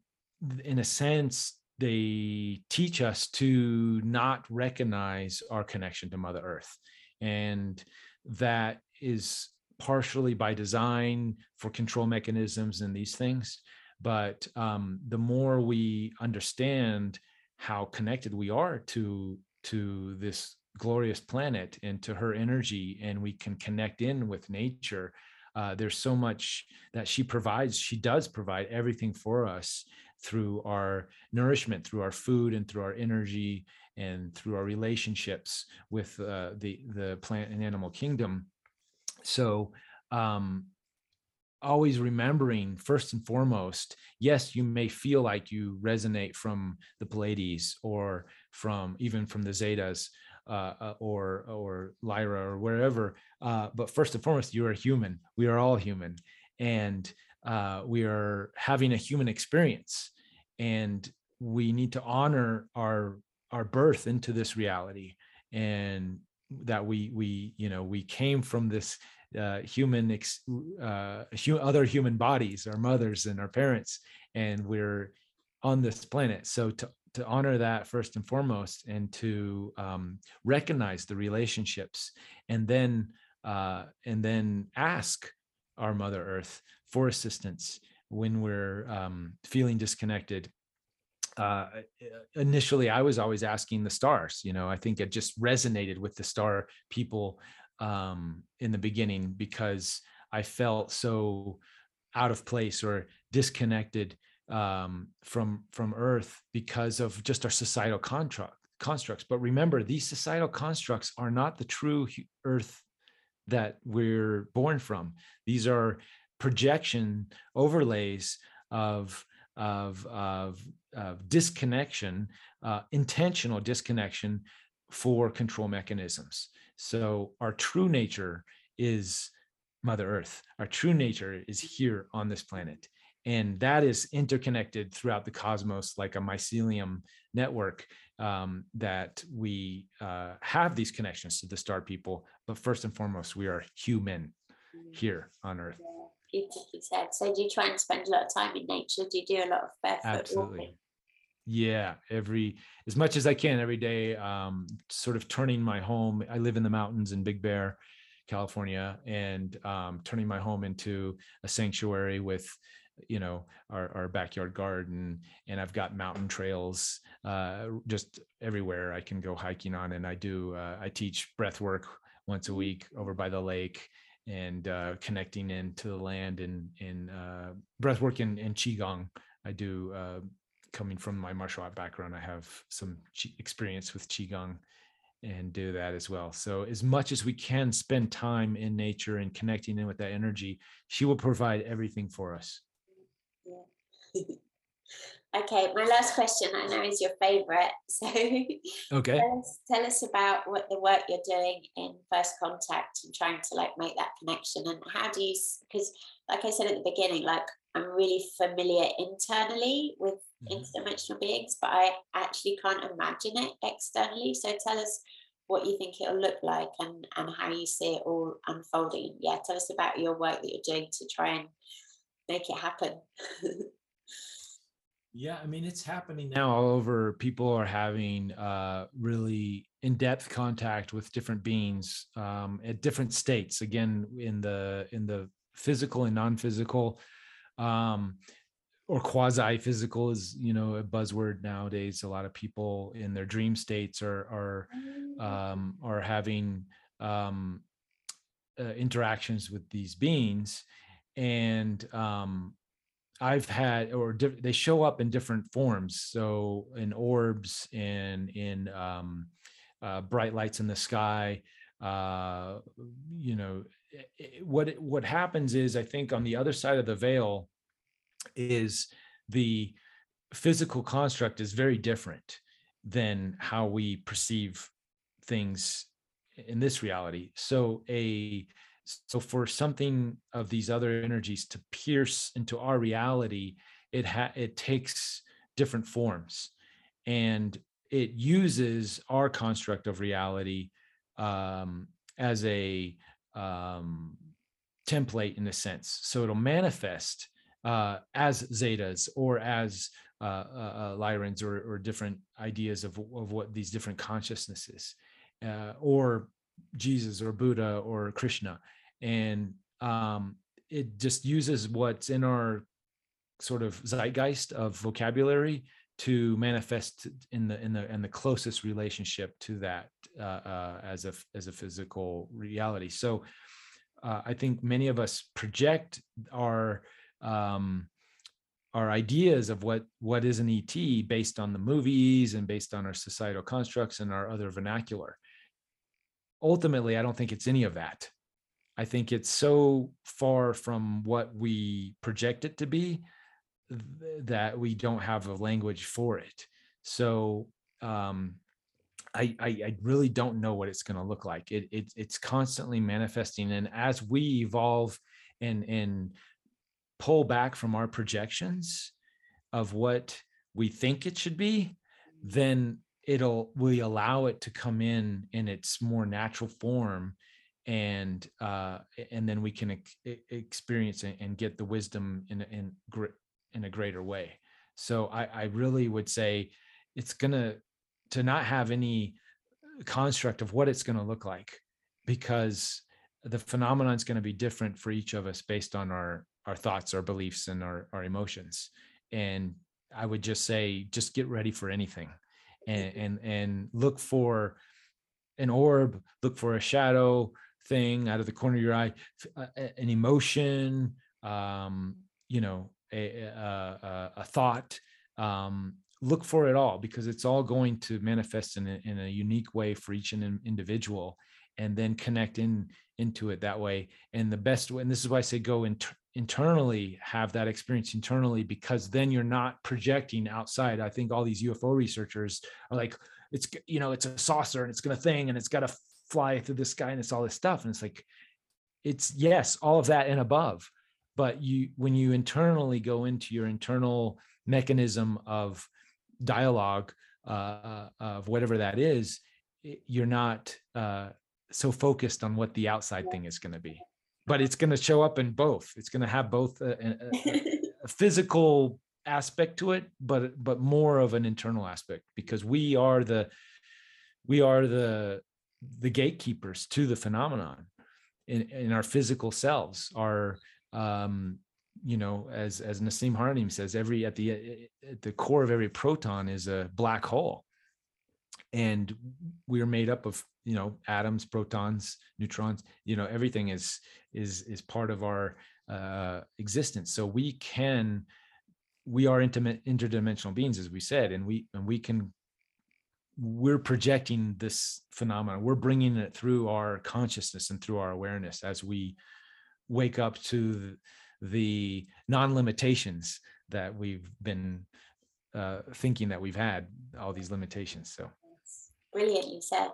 in a sense they teach us to not recognize our connection to mother earth. And that is partially by design for control mechanisms and these things but um, the more we understand how connected we are to to this glorious planet and to her energy and we can connect in with nature uh, there's so much that she provides she does provide everything for us through our nourishment, through our food, and through our energy, and through our relationships with uh, the the plant and animal kingdom. So, um, always remembering first and foremost, yes, you may feel like you resonate from the Pleiades or from even from the Zetas. Uh, uh, or or Lyra or wherever. Uh, but first and foremost, you are human. We are all human, and uh, we are having a human experience and we need to honor our our birth into this reality and that we we you know we came from this uh, human ex, uh, other human bodies our mothers and our parents and we're on this planet. So to to honor that first and foremost and to um, recognize the relationships and then uh, and then ask our mother earth for assistance when we're um, feeling disconnected. Uh, initially i was always asking the stars you know i think it just resonated with the star people um, in the beginning because i felt so out of place or disconnected um, from from earth because of just our societal construct constructs. But remember these societal constructs are not the true earth that we're born from. These are projection overlays of of of, of disconnection, uh, intentional disconnection for control mechanisms. So our true nature is Mother Earth. Our true nature is here on this planet. And that is interconnected throughout the cosmos like a mycelium network um, that we uh, have these connections to the star people. But first and foremost, we are human here on Earth said. So do you try and spend a lot of time in nature? Do you do a lot of barefoot Absolutely. walking? Yeah, every as much as I can every day. Um, sort of turning my home. I live in the mountains in Big Bear, California, and um, turning my home into a sanctuary with you know our, our backyard garden and i've got mountain trails uh, just everywhere i can go hiking on and i do uh, i teach breath work once a mm-hmm. week over by the lake and uh, connecting into the land and in uh, breath work and, and qigong i do uh, coming from my martial art background i have some experience with qigong and do that as well. So as much as we can spend time in nature and connecting in with that energy, she will provide everything for us. Yeah. okay, my last question I know is your favorite. So okay. Tell us, tell us about what the work you're doing in first contact and trying to like make that connection and how do you because like I said at the beginning, like I'm really familiar internally with mm-hmm. interdimensional beings, but I actually can't imagine it externally. So tell us what you think it'll look like and, and how you see it all unfolding. Yeah, tell us about your work that you're doing to try and make it happen. yeah, I mean, it's happening now all over. People are having uh, really in-depth contact with different beings um, at different states. Again, in the in the physical and non-physical um, or quasi physical is you know a buzzword nowadays a lot of people in their dream states are are mm. um, are having um, uh, interactions with these beings and um, i've had or di- they show up in different forms so in orbs in in um, uh, bright lights in the sky uh, you know what what happens is I think on the other side of the veil is the physical construct is very different than how we perceive things in this reality. So a so for something of these other energies to pierce into our reality, it ha- it takes different forms, and it uses our construct of reality um, as a um, template in a sense. So it'll manifest uh, as zetas or as uh, uh, uh, or, or, different ideas of, of what these different consciousnesses uh, or Jesus or Buddha or Krishna. And um, it just uses what's in our sort of zeitgeist of vocabulary to manifest in the in the in the closest relationship to that uh, uh, as a as a physical reality. So uh, I think many of us project our um, our ideas of what what is an ET based on the movies and based on our societal constructs and our other vernacular. Ultimately, I don't think it's any of that. I think it's so far from what we project it to be that we don't have a language for it. So um, I, I, I really don't know what it's going to look like. It, it it's constantly manifesting, and as we evolve and and pull back from our projections of what we think it should be, then it'll we allow it to come in in its more natural form and uh and then we can ex- experience and get the wisdom in in in a greater way. So I, I really would say it's gonna to not have any construct of what it's to look like because the phenomenon is going to be different for each of us based on our our thoughts our beliefs and our, our emotions and i would just say just get ready for anything and and and look for an orb look for a shadow thing out of the corner of your eye an emotion um you know a, a, a thought um, look for it all because it's all going to manifest in a, in a unique way for each individual and then connect in into it that way. And the best way and this is why i say go inter- internally have that experience internally because then you're not projecting outside. I think all these ufo researchers are like it's you know it's a saucer and it's gonna thing and it's got to fly through the sky and it's all this stuff. And it's like it's yes all of that and above. But you when you internally go into your internal mechanism of dialogue uh, uh of whatever that is you're not uh, so focused on what the outside thing is going to be. But it's going to show up in both. It's going to have both a, a, a physical aspect to it but but more of an internal aspect because we are the we are the the gatekeepers to the phenomenon. In, in our physical selves our um, you know, as as Nassim Haramein says, every at the at the core of every proton is a black hole, and we are made up of you know atoms, protons, neutrons. You know, everything is is is part of our uh, existence. So we can we are intimate interdimensional beings, as we said, and we and we can we're projecting this phenomenon we're bringing it through our consciousness and through our awareness as we wake up to the non-limitations that we've been uh, thinking that we've had all these limitations so brilliantly said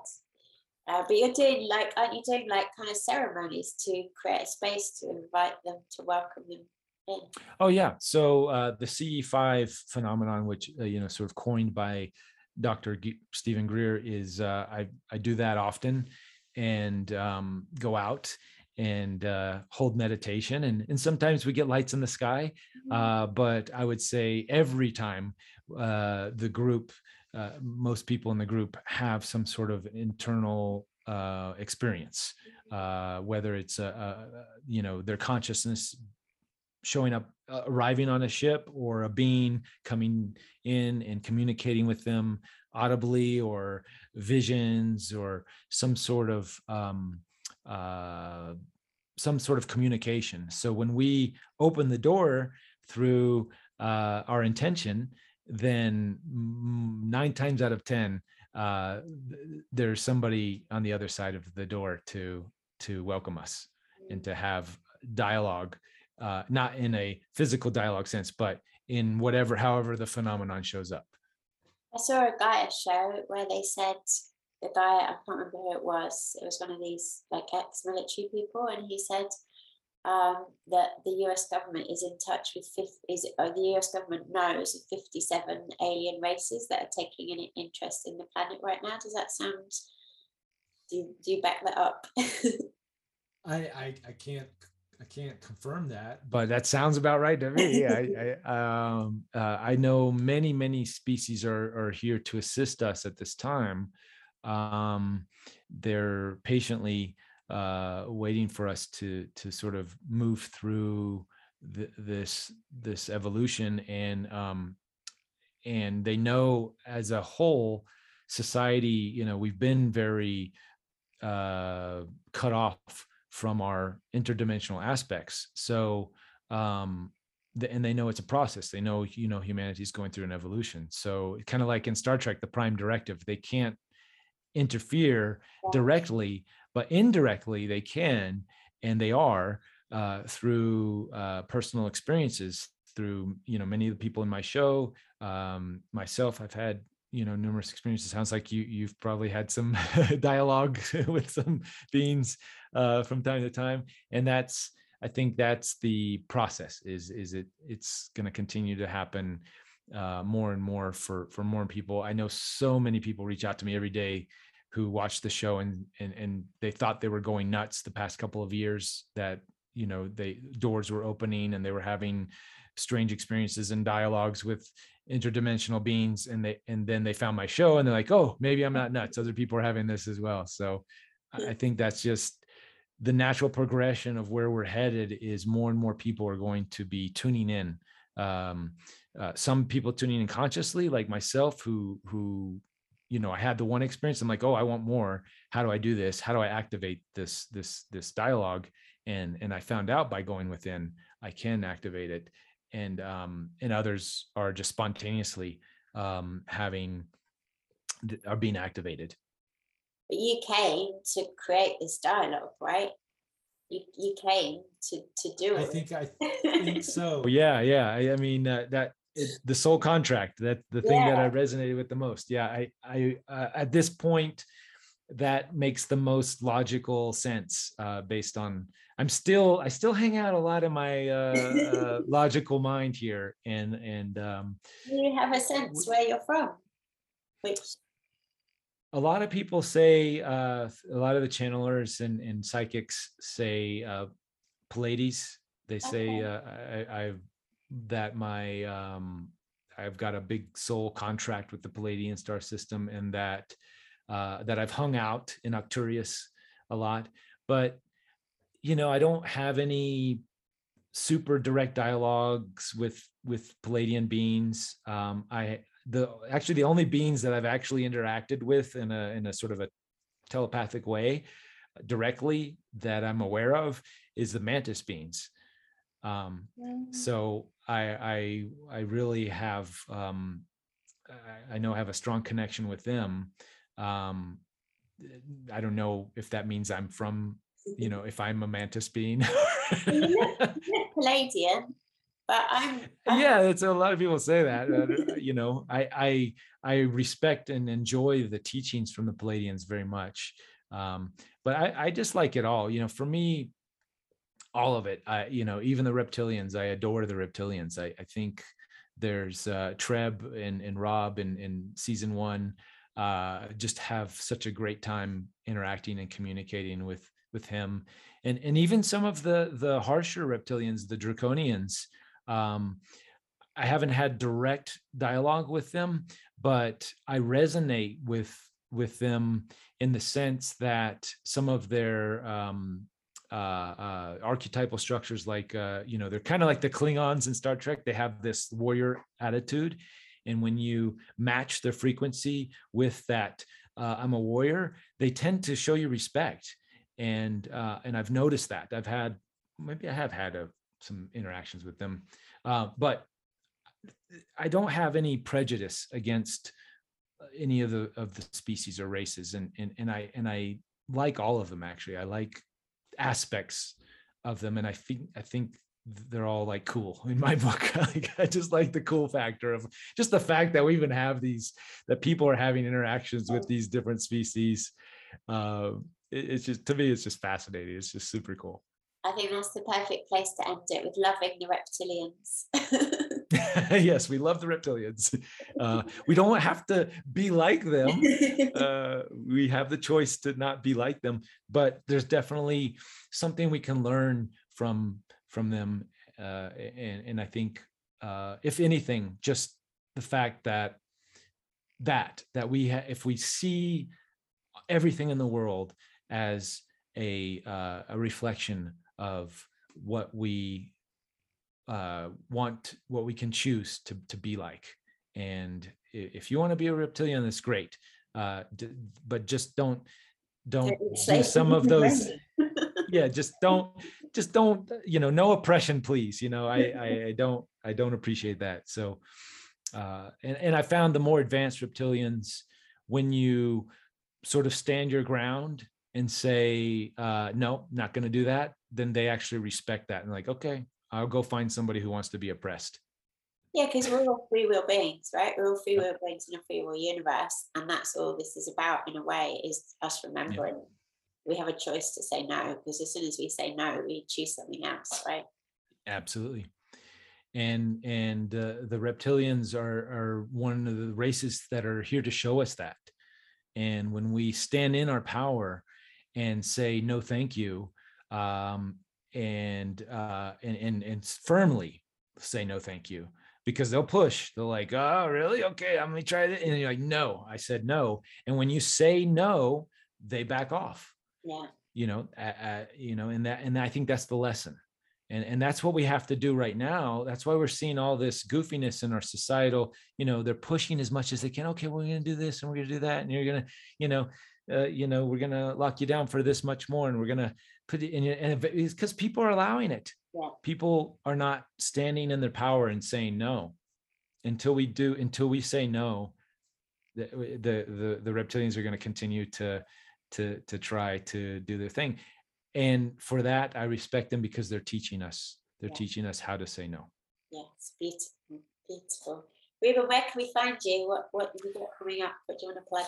uh, but you're doing like aren't you doing like kind of ceremonies to create a space to invite them to welcome them in oh yeah so uh, the ce5 phenomenon which uh, you know sort of coined by dr G- steven greer is uh, i i do that often and um, go out and uh, hold meditation. And, and sometimes we get lights in the sky. Mm-hmm. Uh, but I would say every time uh, the group, uh, most people in the group have some sort of internal uh, experience, uh, whether it's a, a, you know their consciousness showing up, arriving on a ship, or a being coming in and communicating with them audibly, or visions, or some sort of um, uh, some sort of communication. So when we open the door through uh, our intention, then nine times out of ten, uh, there's somebody on the other side of the door to to welcome us and to have dialogue, uh, not in a physical dialogue sense, but in whatever, however, the phenomenon shows up. I saw a Gaia show where they said the guy, I can't remember who it was, it was one of these like ex military people, and he said um, that the US government is in touch with 50, is uh, the US government knows 57 alien races that are taking an interest in the planet right now. Does that sound, do you, do you back that up? I, I, I can't I can't confirm that, but that sounds about right to me. I I, um, uh, I know many many species are are here to assist us at this time, um, they're patiently uh, waiting for us to to sort of move through the, this this evolution and um, and they know as a whole society you know we've been very uh, cut off from our interdimensional aspects. So um, and they know it's a process. They know you know humanity's going through an evolution. So kind of like in star trek the prime directive they can't interfere directly, but indirectly they can, and they are uh, through uh, personal experiences. Through you know many of the people in my show, um, myself, I've had you know numerous experiences. Sounds like you you've probably had some dialogue with some beings uh, from time to time, and that's I think that's the process. Is is it it's going to continue to happen uh, more and more for for more people. I know so many people reach out to me every day who watched the show and and and they thought they were going nuts the past couple of years that you know they doors were opening and they were having strange experiences and dialogues with interdimensional beings and they and then they found my show and they're like oh maybe i'm not nuts. Other people are having this as well. So i think that's just the natural progression of where we're headed is more and more people are going to be tuning in. Um, uh, some people tuning in consciously like myself who who you know i had the one experience i'm like oh i want more. How do i do this? How do i activate this this this dialogue? And and i found out by going within i can activate it. And um and others are just spontaneously um having are being activated. But you came to create this dialogue right? You, you came to to do it. i think i think so. Yeah yeah. I, I mean uh, that it, the soul contract that the thing yeah. that i resonated with the most yeah i i uh, at this point that makes the most logical sense uh, based on i'm still i still hang out a lot in my uh, uh, logical mind here and and um you have a sense where you're from which a lot of people say uh a lot of the channelers and, and psychics say uh pleiades they say okay. uh, I, i've that my um, I've got a big soul contract with the Pleiadian star system, and that uh, that I've hung out in Arcturus a lot. But you know, I don't have any super direct dialogues with with Pleiadian beings. Um, I the actually the only beings that I've actually interacted with in a in a sort of a telepathic way directly that I'm aware of is the mantis beings. Um, Mm. so I I I really have um, I, I know I have a strong connection with them. Um, I don't know if that means I'm from you know if I'm a mantis being. You look, you look Pleiadian, but I'm, I'm yeah it's a lot of people say that uh, you know i i i respect and enjoy the teachings from the pleiadians very much um but i i just like it all you know for me all of it. I you know even the reptilians i adore the reptilians. I i think there's uh treb and and rob in in season one uh just have such a great time interacting and communicating with with him. And and even some of the the harsher reptilians the draconians um, I haven't had direct dialogue with them, but I resonate with with them in the sense that some of their um, uh, uh, archetypal structures, like uh, you know, they're kind of like the Klingons in Star Trek. They have this warrior attitude, and when you match the frequency with that, uh, I'm a warrior, they tend to show you respect, and uh, and I've noticed that. I've had maybe I have had a some interactions with them. But I don't have any prejudice against any of the of the species or races, and and and I and I like all of them actually. I like aspects of them, and I think I think they're all like cool in my book. like, I just like the cool factor of just the fact that we even have these that people are having interactions with these different species. Uh, it, it's just to me, it's just fascinating. It's just super cool. I think that's the perfect place to end it with loving the reptilians. yes, we love the reptilians. Uh, we don't have to be like them. Uh, we have the choice to not be like them, but there's definitely something we can learn from from them. Uh, and, and I think, uh, if anything, just the fact that that that we ha- if we see everything in the world as a uh, a reflection of what we uh, want, what we can choose to to be like. And if you want to be a reptilian, that's great. Uh, d- but just don't don't do some of those. Yeah, just don't just don't you know no oppression, please. You know I I, I don't I don't appreciate that. So uh, and and I found the more advanced reptilians when you sort of stand your ground and say uh, no, not going to do that, then they actually respect that and like okay, I'll go find somebody who wants to be oppressed. Yeah, because we're all free will beings, right? We're all free will beings in a free will universe. And that's all this is about in a way, is us remembering we have a choice to say no. Because as soon as we say no, we choose something else, right? Absolutely. And and uh, the reptilians are are one of the races that are here to show us that. And when we stand in our power and say no, thank you, um, and uh, and and and firmly say no, thank you, because they'll push. They're like, oh, really? Okay, I'm gonna try it. And you're like, no, I said no. And when you say no, they back off Yeah. you know uh, uh, you know and that and i think that's the lesson and and that's what we have to do right now that's why we're seeing all this goofiness in our societal you know they're pushing as much as they can okay we're going to do this and we're going to do that and you're going to you know uh, you know we're going to lock you down for this much more and we're going to put it in your and it's because people are allowing it Yeah. people are not standing in their power and saying no until we do until we say no the the the, the reptilians are going to continue to to to try to do their thing and for that i respect them because they're teaching us they're Yeah. teaching us how to say no Yes, beautiful, beautiful. Reuben, where can we find you? What what have you got coming up? What do you want to plug?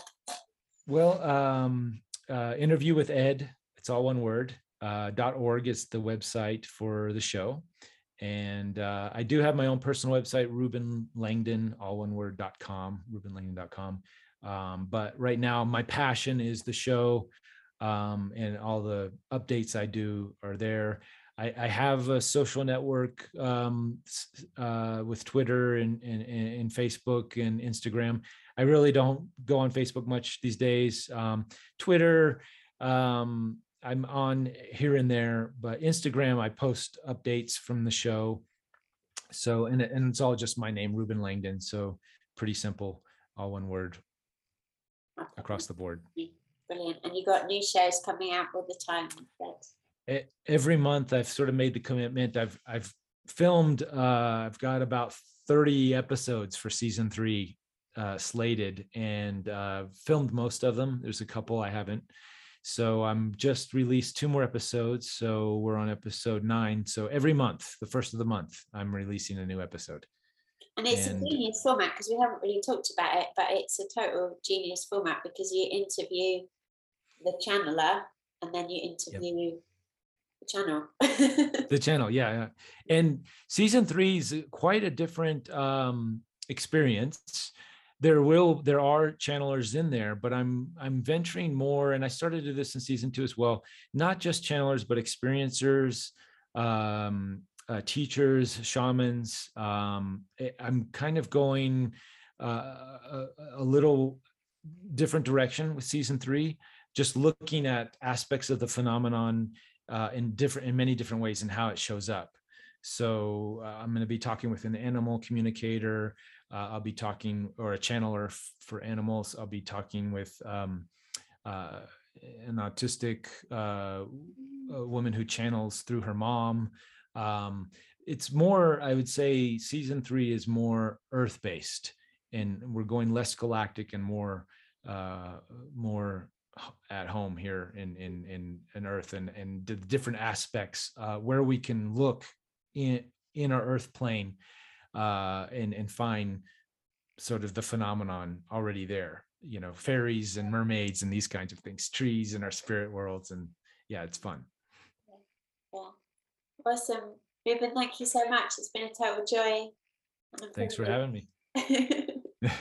well um uh interview with ed it's all one word uh org is the website for the show. And uh, i do have my own personal website reuben langdon all one word dot com reubenlangdon.com um, but right now my passion is the show um, and all the updates i do are there. I, I have a social network um, uh, with twitter and, and, and facebook and instagram. I really don't go on facebook much these days. Um, twitter um, I'm on here and there, but Instagram, I post updates from the show. So, and, and it's all just my name, Reuben Langdon. So pretty simple, all one word across the board. Brilliant. And you got new shows coming out all the time. e- every month I've sort of made the commitment. I've I've filmed uh I've got about 30 episodes for season 3 uh slated and uh filmed most of them. There's a couple I haven't. So I'm just released two more episodes. So we're on episode 9. So every month, the first of the month, I'm releasing a new episode. And it's And- a genius format because we haven't really talked about it, but it's a total genius format because you interview the channeler and then you interview the channel. the channel yeah, yeah and season three is quite a different um experience there will there are channelers in there but i'm i'm venturing more and i started to do this in season two as well not just channelers but experiencers um uh, teachers shamans um I- i'm kind of going uh, a, a little different direction with season three just looking at aspects of the phenomenon uh, in different in many different ways and how it shows up. So uh, I'm going to be talking with an animal communicator. Uh, I'll be talking or a channeler f- for animals. I'll be talking with um, uh, an autistic uh, woman who channels through her mom. Um, it's more, I would say, season three is more earth based, and we're going less galactic and more uh, more at home here in in in, in earth and and the different aspects uh, where we can look in in our earth plane uh and and find sort of the phenomenon already there you know fairies and mermaids and these kinds of things trees and our spirit worlds and yeah it's fun yeah. Awesome. Reuben, thank you so much. It's been a total joy. thanks for having me.